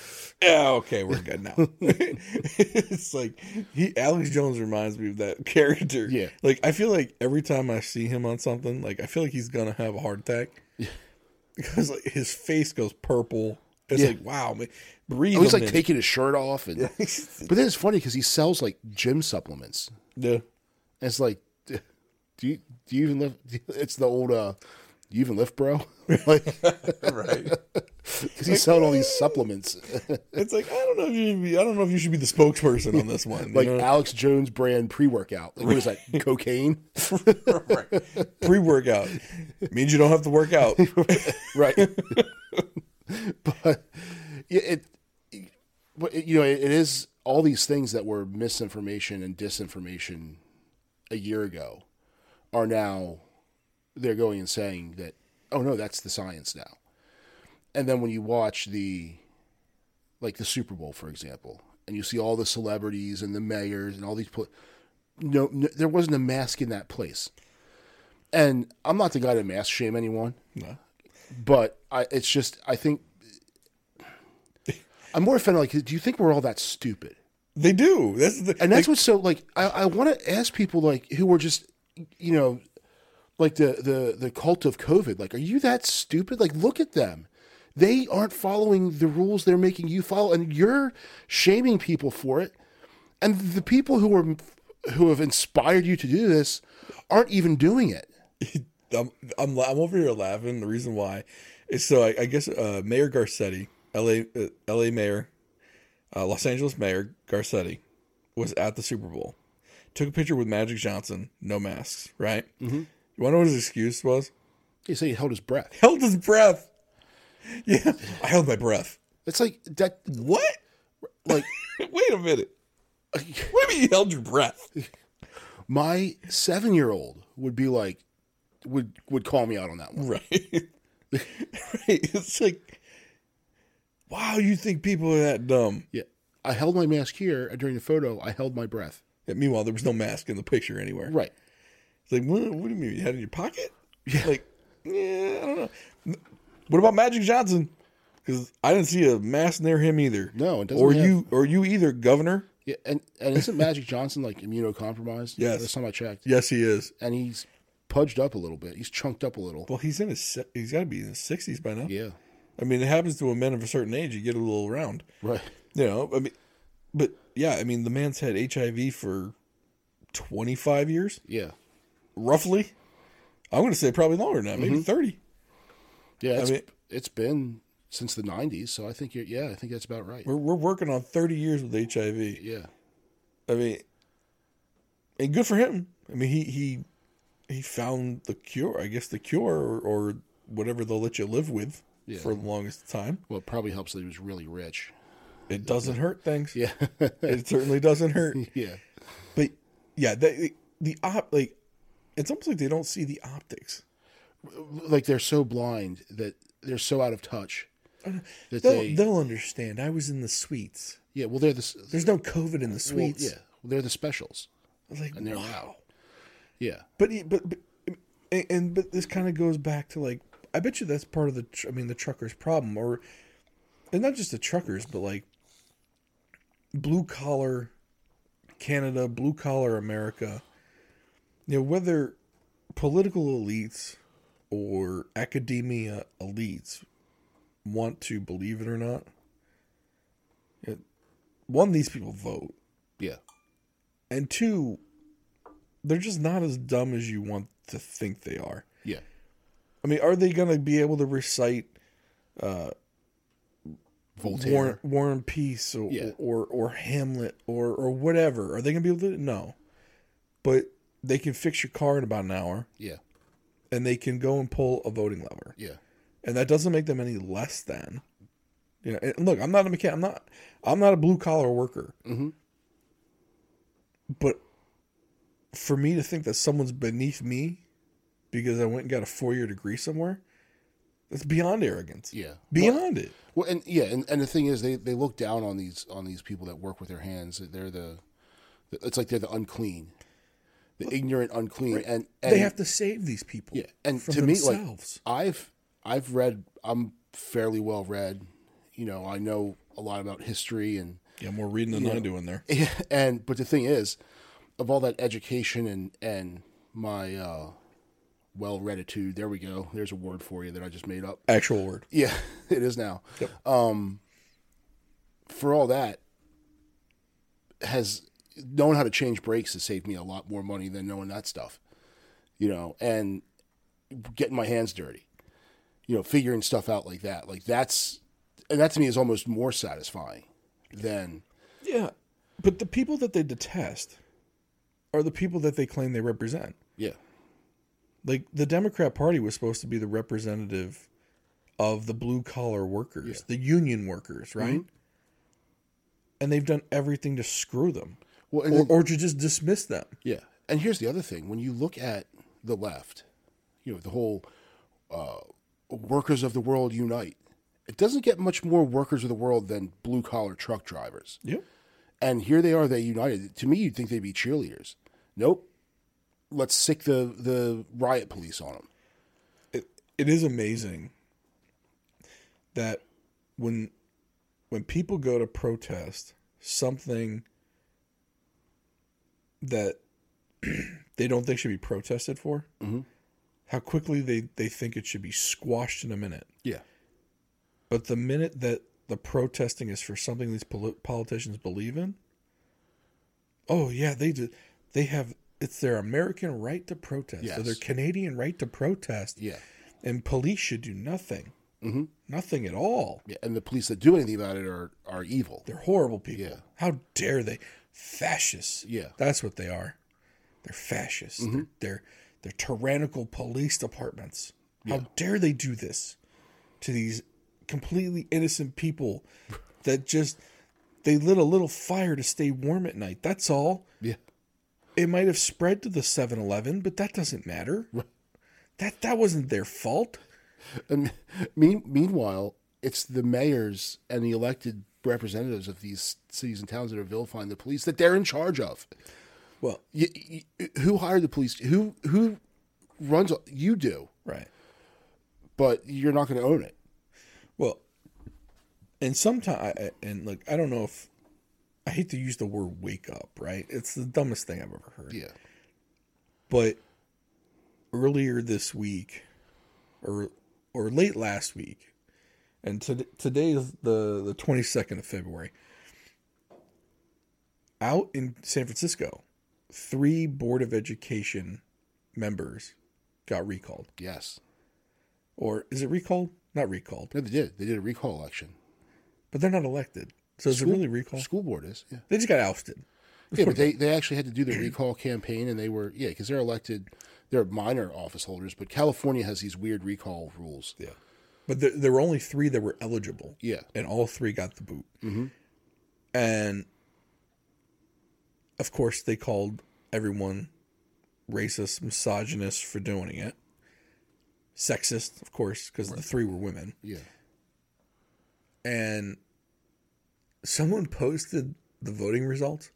yeah, okay, we're good now. it's like he Alex Jones reminds me of that character. Yeah. Like I feel like every time I see him on something, like I feel like he's gonna have a heart attack. Yeah. Because like his face goes purple. It's Yeah. like wow, man. Breathe. Oh, he's like minute. taking his shirt off, and but then it's funny because he sells like gym supplements. Yeah. And it's like, do you do you even lift? It's the old, uh, do you even lift, bro? like, Right. because he's selling all these supplements, It's like I don't know if you should be, I don't know if you should be the spokesperson on this one. like know? Alex Jones brand pre workout. Like, what is that? Cocaine, pre workout means you don't have to work out. right? but it, it, you know, it, it is all these things that were misinformation and disinformation a year ago are now they're going and saying that oh no that's the science now. And then when you watch the like the super bowl for example and you see all the celebrities and the mayors and all these pl- no, no there wasn't a mask in that place. And i'm not the guy to mask shame anyone. No. But I, it's just I think I'm more offended. Like, do you think we're all that stupid? They do. That's the, And that's what's so like. I, I want to ask people like who were just you know like the the the cult of COVID. Like, are you that stupid? Like, look at them. They aren't following the rules they're making you follow, and you're shaming people for it. And the people who are who have inspired you to do this aren't even doing it. I'm, I'm I'm over here laughing. The reason why is so I, I guess uh, Mayor Garcetti, L.A. Uh, L.A. Mayor, uh, Los Angeles Mayor Garcetti, was at the Super Bowl. Took a picture with Magic Johnson, no masks, right? Mm-hmm. You want to know what his excuse was? He said he held his breath. Held his breath. Yeah, I held my breath. It's like that. What? Like Wait a minute. What do you mean you held your breath? my seven year old would be like, would would call me out on that one. Right. right. It's like, wow, you think people are that dumb? Yeah, I held my mask here during the photo. I held my breath. Yeah, meanwhile, there was no mask in the picture anywhere. Right. It's like, what, what do you mean? You had it in your pocket? Yeah. Like, yeah, I don't know. What about Magic Johnson? Because I didn't see a mask near him either. No, it doesn't Or have- you, or you either, Governor. Yeah, and and isn't Magic Johnson like immunocompromised? Yes. Last time I checked. Yes, he is. And he's pudged up a little bit. He's chunked up a little. Well, he's in his. He's got to be in his sixties by now. Yeah. I mean, it happens to a man of a certain age. You get a little round. Right. You know. I mean, but yeah, I mean, the man's had HIV for twenty five years, Yeah. roughly. I'm going to say probably longer than that, maybe mm-hmm. thirty. Yeah. It's, mean- it's been since the '90s, so I think you're, yeah, I think that's about right. We're we're working on thirty years with HIV. Yeah. I mean, and good for him. I mean, he he he found the cure. I guess the cure or, or whatever they'll let you live with Yeah. for the longest time. Well, it probably helps that he was really rich. It doesn't hurt things. Yeah. It certainly doesn't hurt. yeah. But yeah, the the op like it's almost like they don't see the optics. Like they're so blind that they're so out of touch uh, that They'll, they. they'll understand. I was in the suites. yeah. Well, they're the. There's no COVID in the well, suites. yeah. Well, they're the specials. Like, And they're wow. out. Yeah. But but but and, and but this kind of goes back to like I bet you that's part of the tr- I mean the truckers' problem or and not just the truckers but like blue collar Canada, blue collar America. You know whether political elites or academia elites want to believe it or not. it- one, these people vote Yeah. and two, they're just not as dumb as you want to think they are. Yeah. I mean, are they going to be able to recite uh, Voltaire. War, War and Peace or, Yeah. or or Hamlet or or whatever? Are they going to be able to? No, but they can fix your car in about an hour, Yeah. and they can go and pull a voting lever, Yeah. and that doesn't make them any less than. You know, and look, I'm not a mechanic. I'm not. I'm not a blue collar worker. Mhm. But for me to think that someone's beneath me because I went and got a four year degree somewhere, that's beyond arrogance. Yeah. Beyond it. Well, and yeah, and, and the thing is, they, they look down on these on these people that work with their hands. They're the, it's like they're the unclean, the ignorant, unclean, and, and they have to save these people. yeah. And to me, like. I've I've read, I'm fairly well read. You know, I know a lot about history and yeah, more reading than I do in there. and but the thing is, of all that education and and my uh, well readitude, there we go. There's a word for you that I just made up. Actual word. Yeah, it is now. Yep. Um, for all that, has knowing how to change brakes has saved me a lot more money than knowing that stuff. You know, and getting my hands dirty. You know, figuring stuff out like that. Like that's, and that to me is almost more satisfying than Yeah. But the people that they detest are the people that they claim they represent. yeah, Like the Democrat Party was supposed to be the representative of the blue collar workers, the union workers, right? And they've done everything to screw them Well, and or, then- or to just dismiss them. Yeah, and here's the other thing: when you look at the left, you know the whole uh, "workers of the world unite." It doesn't get much more workers of the world than blue collar truck drivers, Yep. And here they are. They united. To me, you'd think they'd be cheerleaders. Nope. Let's sick the the riot police on them. It, it is amazing that when when people go to protest something that they don't think should be protested for, mm-hmm. how quickly they, they think it should be squashed in a minute. Yeah, But the minute that the protesting is for something these poli- politicians believe in, oh yeah, they do. They have it's their American right to protest, or Yes. their Canadian right to protest, Yeah. and police should do nothing, mm-hmm. nothing at all. yeah. And the police that do anything about it are are evil. They're horrible people. Yeah. How dare they? Fascists. Yeah. That's what they are. They're fascists. They're, they're they're tyrannical police departments. How dare they do this to these completely innocent people that just they lit a little fire to stay warm at night. That's all. Yeah. It might have spread to the 7-Eleven, but that doesn't matter. That that wasn't their fault. And mean, meanwhile, it's the mayors and the elected representatives of these cities and towns that are vilifying the police that they're in charge of. Well, You, you, who hired the police? Who who runs? You do, right. but you're not going to own it. Well, and sometimes, and like, I don't know if I hate to use the word "wake up." Right? It's the dumbest thing I've ever heard. Yeah. But earlier this week, or or late last week, and to, today is the the twenty second of February. Out in San Francisco, three board of education members got recalled, Yes. or is it recalled? Not recalled, No, they did. They did a recall election. but they're not elected. So is it really recall? School board is. Yeah. They just got ousted. Yeah, but they, they actually had to do the recall campaign, and they were yeah because they're elected. They're minor office holders, but California has these weird recall rules. Yeah. But there, there were only three that were eligible. Yeah. And all three got the boot. Mm-hmm. And of course, they called everyone racist, misogynist for doing it. Sexist, of course, because the three were women. Yeah. And someone posted the voting results.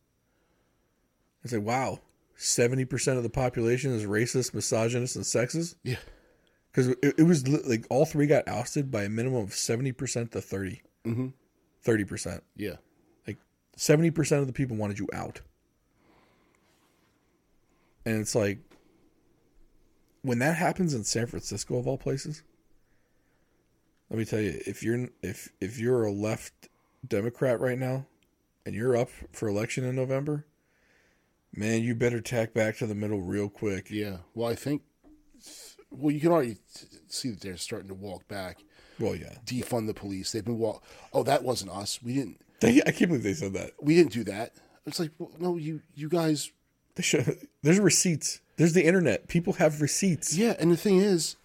It's said, wow, 70% of the population is racist, misogynist, and sexist. Yeah. because it, it was li- like all three got ousted by a minimum of 70% to 30 mm-hmm. 30% Yeah. like 70% of the people wanted you out and it's like when that happens in san francisco of all places let me tell you if you're if if you're a left democrat right now and you're up for election in november man you better tack back to the middle real quick Yeah. Well, I think. Well, you can already see that they're starting to walk back, well yeah defund the police. They've been walk. Oh, that wasn't us. We didn't. they, i can't believe they said that We didn't do that. It's like, well, no, you you guys. They should. There's receipts. There's the internet. People have receipts. Yeah, and the thing is,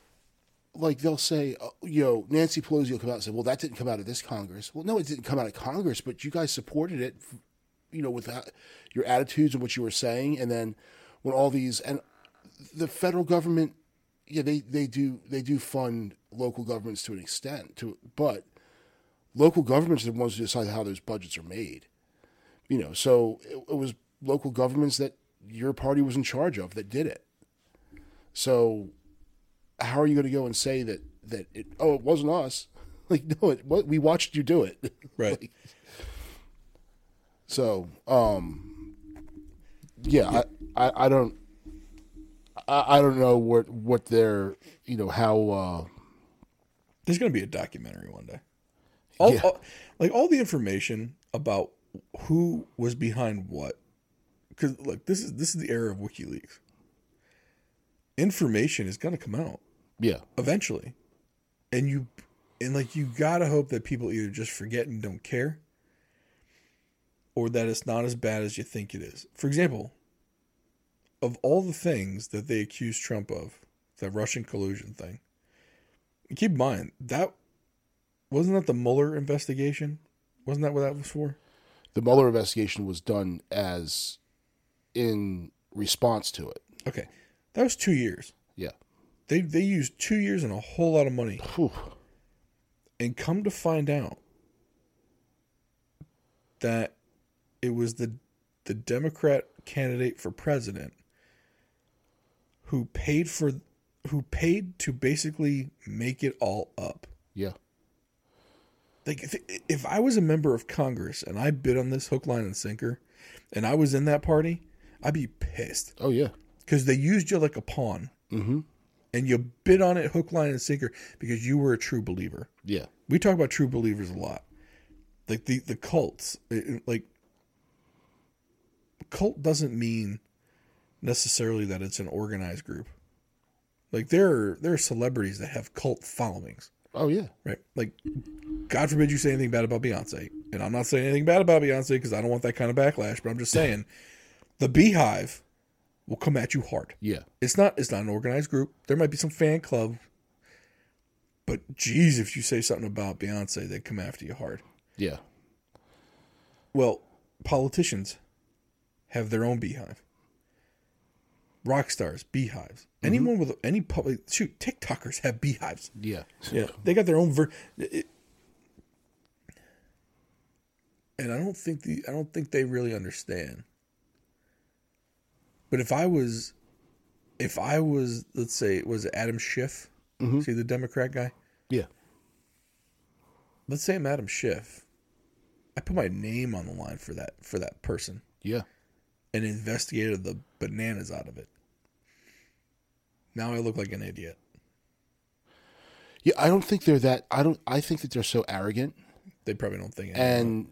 like they'll say, uh, you know, Nancy Pelosi will come out and say, "Well, that didn't come out of this Congress." Well, no, it didn't come out of Congress, but you guys supported it, you know, with that, your attitudes and what you were saying, and then when all these and the federal government, yeah, they they do they do fund local governments to an extent, to but local governments are the ones who decide how those budgets are made. You know, so it, it was local governments that your party was in charge of that did it. So how are you going to go and say that that it oh it wasn't us like no it what we watched you do it Right. Like, so um yeah I, I i don't I, I don't know what what they're you know how uh There's going to be a documentary one day. All, Yeah. all- like all the information about who was behind what. Because look, this is this is the era of WikiLeaks. Information is going to come out yeah eventually, and you and like you gotta hope that people either just forget and don't care, or that it's not as bad as you think it is. For example, of all the things that they accuse Trump of, that Russian collusion thing, keep in mind that wasn't that the Mueller investigation? Wasn't that what that was for? the Mueller investigation was done as in response to it Okay, that was two years. yeah They they used two years and a whole lot of money, Whew. and come to find out that it was the the Democrat candidate for president who paid for who paid to basically make it all up. yeah Like if if I was a member of Congress and I bid on this hook, line, and sinker, and I was in that party, I'd be pissed oh yeah because they used you like a pawn, mm-hmm. and you bid on it hook, line, and sinker because you were a true believer. Yeah. We talk about true believers a lot, like the the cults. It- it- like cult doesn't mean necessarily that it's an organized group. Like there are there are celebrities that have cult followings, Oh yeah. right? Like, God forbid you say anything bad about Beyonce, and I'm not saying anything bad about Beyonce because I don't want that kind of backlash. But I'm just saying, the BeyHive will come at you hard. Yeah. It's not it's not an organized group. There might be some fan club, but geez, if you say something about Beyonce, they come after you hard. Yeah. Well, politicians have their own beehive. Rock stars, beehives. Mm-hmm. Anyone with any public shoot, TikTokers have beehives. Yeah. Yeah, they got their own ver. It, and I don't think the I don't think they really understand. But if I was, if I was, let's say, was it Adam Schiff? Mm-hmm. See the Democrat guy. Yeah. Let's say I'm Adam Schiff. I put my name on the line for that for that person Yeah. and investigated the bananas out of it. Now I look like an idiot. Yeah. I don't think they're that. I don't. I think that they're so arrogant, They probably don't think. and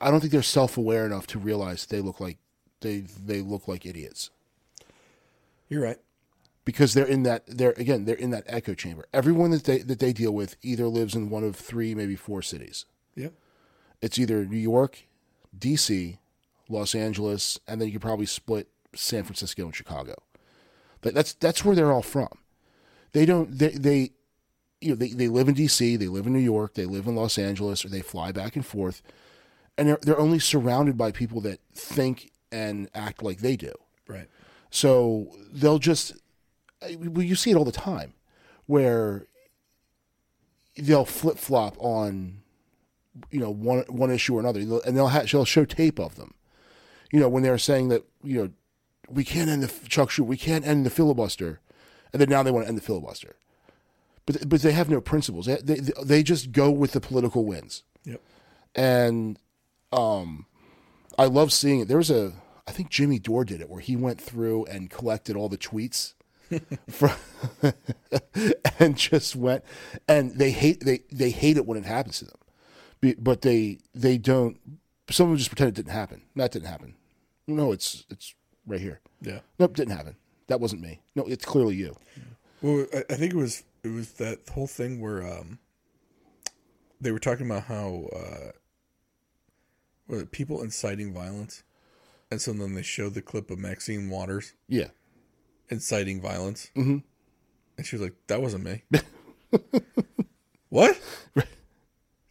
I don't think they're self-aware enough to realize they look like they they look like idiots You're right. because they're in that they're again they're in that echo chamber. Everyone that they that they deal with either lives in one of three, maybe four cities. Yep. It's either New York, D.C., Los Angeles, and then you could probably split San Francisco and Chicago. But that's that's where they're all from. They don't they they you know they, they live in D.C., they live in New York, they live in Los Angeles, or they fly back and forth, and they're they're only surrounded by people that think and act like they do. Right. So they'll just, well, you see it all the time, where they'll flip flop on, you know, one one issue or another, and they'll ha- they'll show tape of them. You know, when they're saying that you know, we can't end the Chuck Schumer, we can't end the filibuster, and then now they want to end the filibuster, but but they have no principles. They they, they just go with the political winds. Yep. and um, I love seeing it. There was a, I think Jimmy Dore did it, where he went through and collected all the tweets from, and just went, and they hate they they hate it when it happens to them, but they they don't. Some of them just pretend it didn't happen. That didn't happen. No, it's it's right here. Yeah. Nope, didn't happen. That wasn't me. No, it's clearly you. Well, I, I think it was it was that whole thing where um, they were talking about how uh, it people inciting violence, and so then they showed the clip of Maxine Waters Yeah. inciting violence, mm-hmm. and she was like, "That wasn't me." what?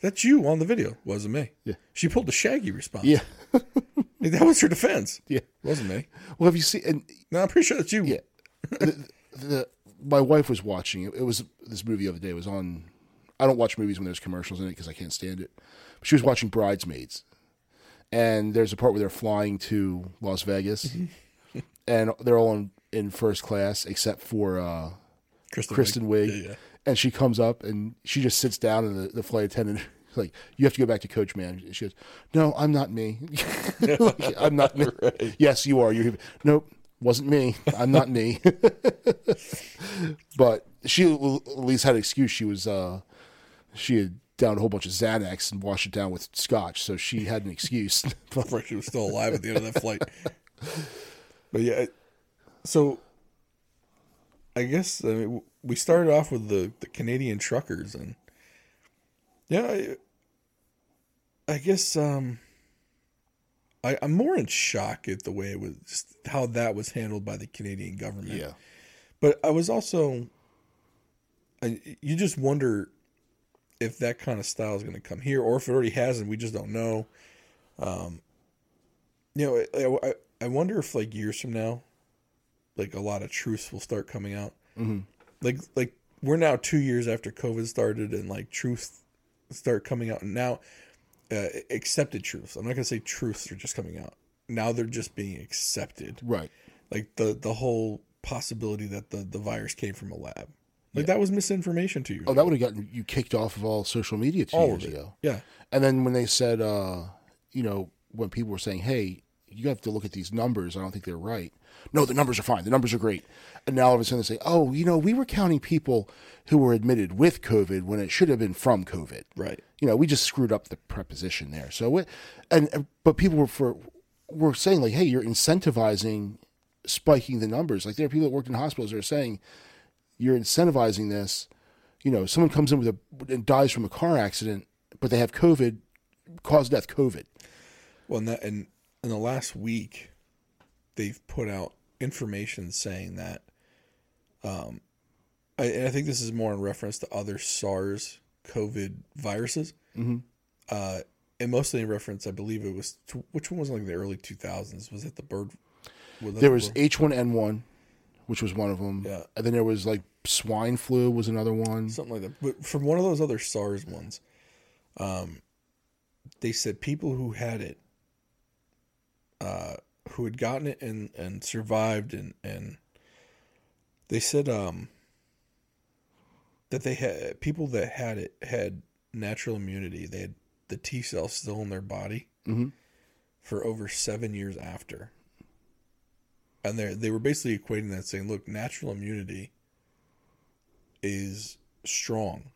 That's you on the video. Wasn't me. Yeah. She pulled the Shaggy response. Yeah. Like, that was her defense. Yeah. Wasn't me. Well, have you seen? And No, I'm pretty sure that's you. Yeah. the, the my wife was watching it. It was this movie the other day. It was on. I don't watch movies when there's commercials in it because I can't stand it. But she was watching Bridesmaids, and there's a part where they're flying to Las Vegas, and they're all in, in first class except for uh, Kristen. Kristen Wiig. Wiig. Yeah, yeah. And she comes up and she just sits down, and the, the flight attendant like, "You have to go back to coach, man." She goes, "No, I'm not me. Like, I'm not me. Yes, you are. You're. Nope, wasn't me. I'm not me." but she at least had an excuse. She was. uh She had downed a whole bunch of Xanax and washed it down with scotch, so she had an excuse. Right, she was still alive at the end of that flight. But yeah, so I guess I mean, we started off with the, the Canadian truckers, and yeah, I, I guess um, I, I'm more in shock at the way it was, just how that was handled by the Canadian government. yeah, But I was also, I, you just wonder if that kind of style is going to come here, or if it already has, and we just don't know. Um, you know, I, I, I wonder if like years from now, like a lot of truths will start coming out. Mm-hmm. Like, like we're now two years after COVID started, and like truths start coming out and now. Uh, accepted truths. I'm not gonna say truths are just coming out. Now they're just being accepted right. like the the whole possibility that the the virus came from a lab like that was misinformation to you Oh, that would have gotten you kicked off of all social media two all years ago. yeah And then when they said, uh, you know, when people were saying, "Hey, you have to look at these numbers. I don't think they're right. No, the numbers are fine. The numbers are great. And now all of a sudden they say, oh, you know, we were counting people who were admitted with COVID when it should have been from COVID. Right. You know, we just screwed up the preposition there. So, it, and but people were for were saying like, hey, you're incentivizing spiking the numbers. Like there are people that worked in hospitals that are saying you're incentivizing this. You know, someone comes in with a and dies from a car accident, but they have COVID, cause death COVID. Well, in, that, in, in the last week, they've put out information saying that, um, I, and I think this is more in reference to other SARS COVID viruses. Mm-hmm. Uh, and mostly in reference, I believe it was, to, which one was like the early 2000s? Was it the bird? Was There the was H1N1, which was one of them. Yeah. And then there was like swine flu was another one. something like that. But from one of those other SARS ones, um, they said people who had it, uh, who had gotten it and and survived, and and they said um that they had people that had it had natural immunity. They had the T cells still in their body Mhm. for over seven years after. And they they were basically equating that, saying, "Look, natural immunity is strong,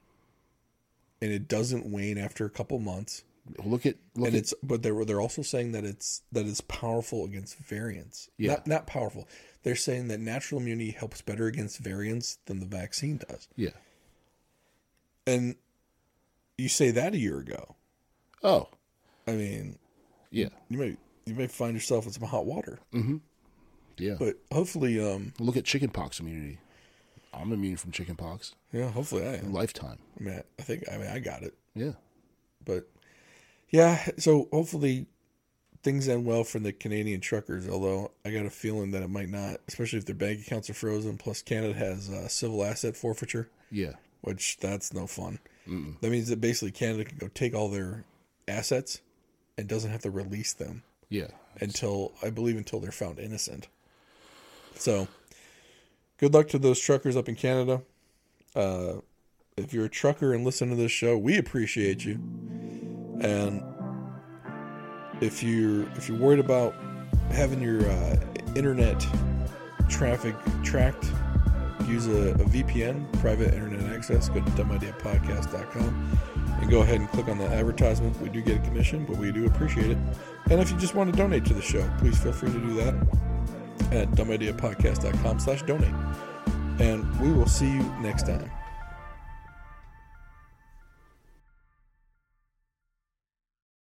and it doesn't wane after a couple months. Look at look and at it's but they're they're also saying that it's that it's powerful against variants. Yeah. Not not powerful. They're saying that natural immunity helps better against variants than the vaccine does. yeah. And you say that a year ago. Oh, I mean, yeah. you may you may find yourself in some hot water. Mm-hmm. Yeah. But hopefully, um, Look at chickenpox immunity. I'm immune from chickenpox. yeah, hopefully I am. Lifetime. I mean, I think I mean I got it. Yeah. But yeah, so hopefully things end well for the Canadian truckers. Although I got a feeling that it might not, especially if their bank accounts are frozen. Plus, Canada has uh, civil asset forfeiture, Yeah. which that's no fun. That means that basically Canada can go take all their assets and doesn't have to release them Yeah. until I believe until they're found innocent. So, good luck to those truckers up in Canada. Uh, if you're a trucker and listen to this show, we appreciate you. And if you're if you're worried about having your uh, internet traffic tracked, use a, a VPN, private internet access. Go to dumbideapodcast.com and go ahead and click on the advertisement. We do get a commission, but we do appreciate it. And if you just want to donate to the show, please feel free to do that at dumbideapodcast.com slash donate. And we will see you next time.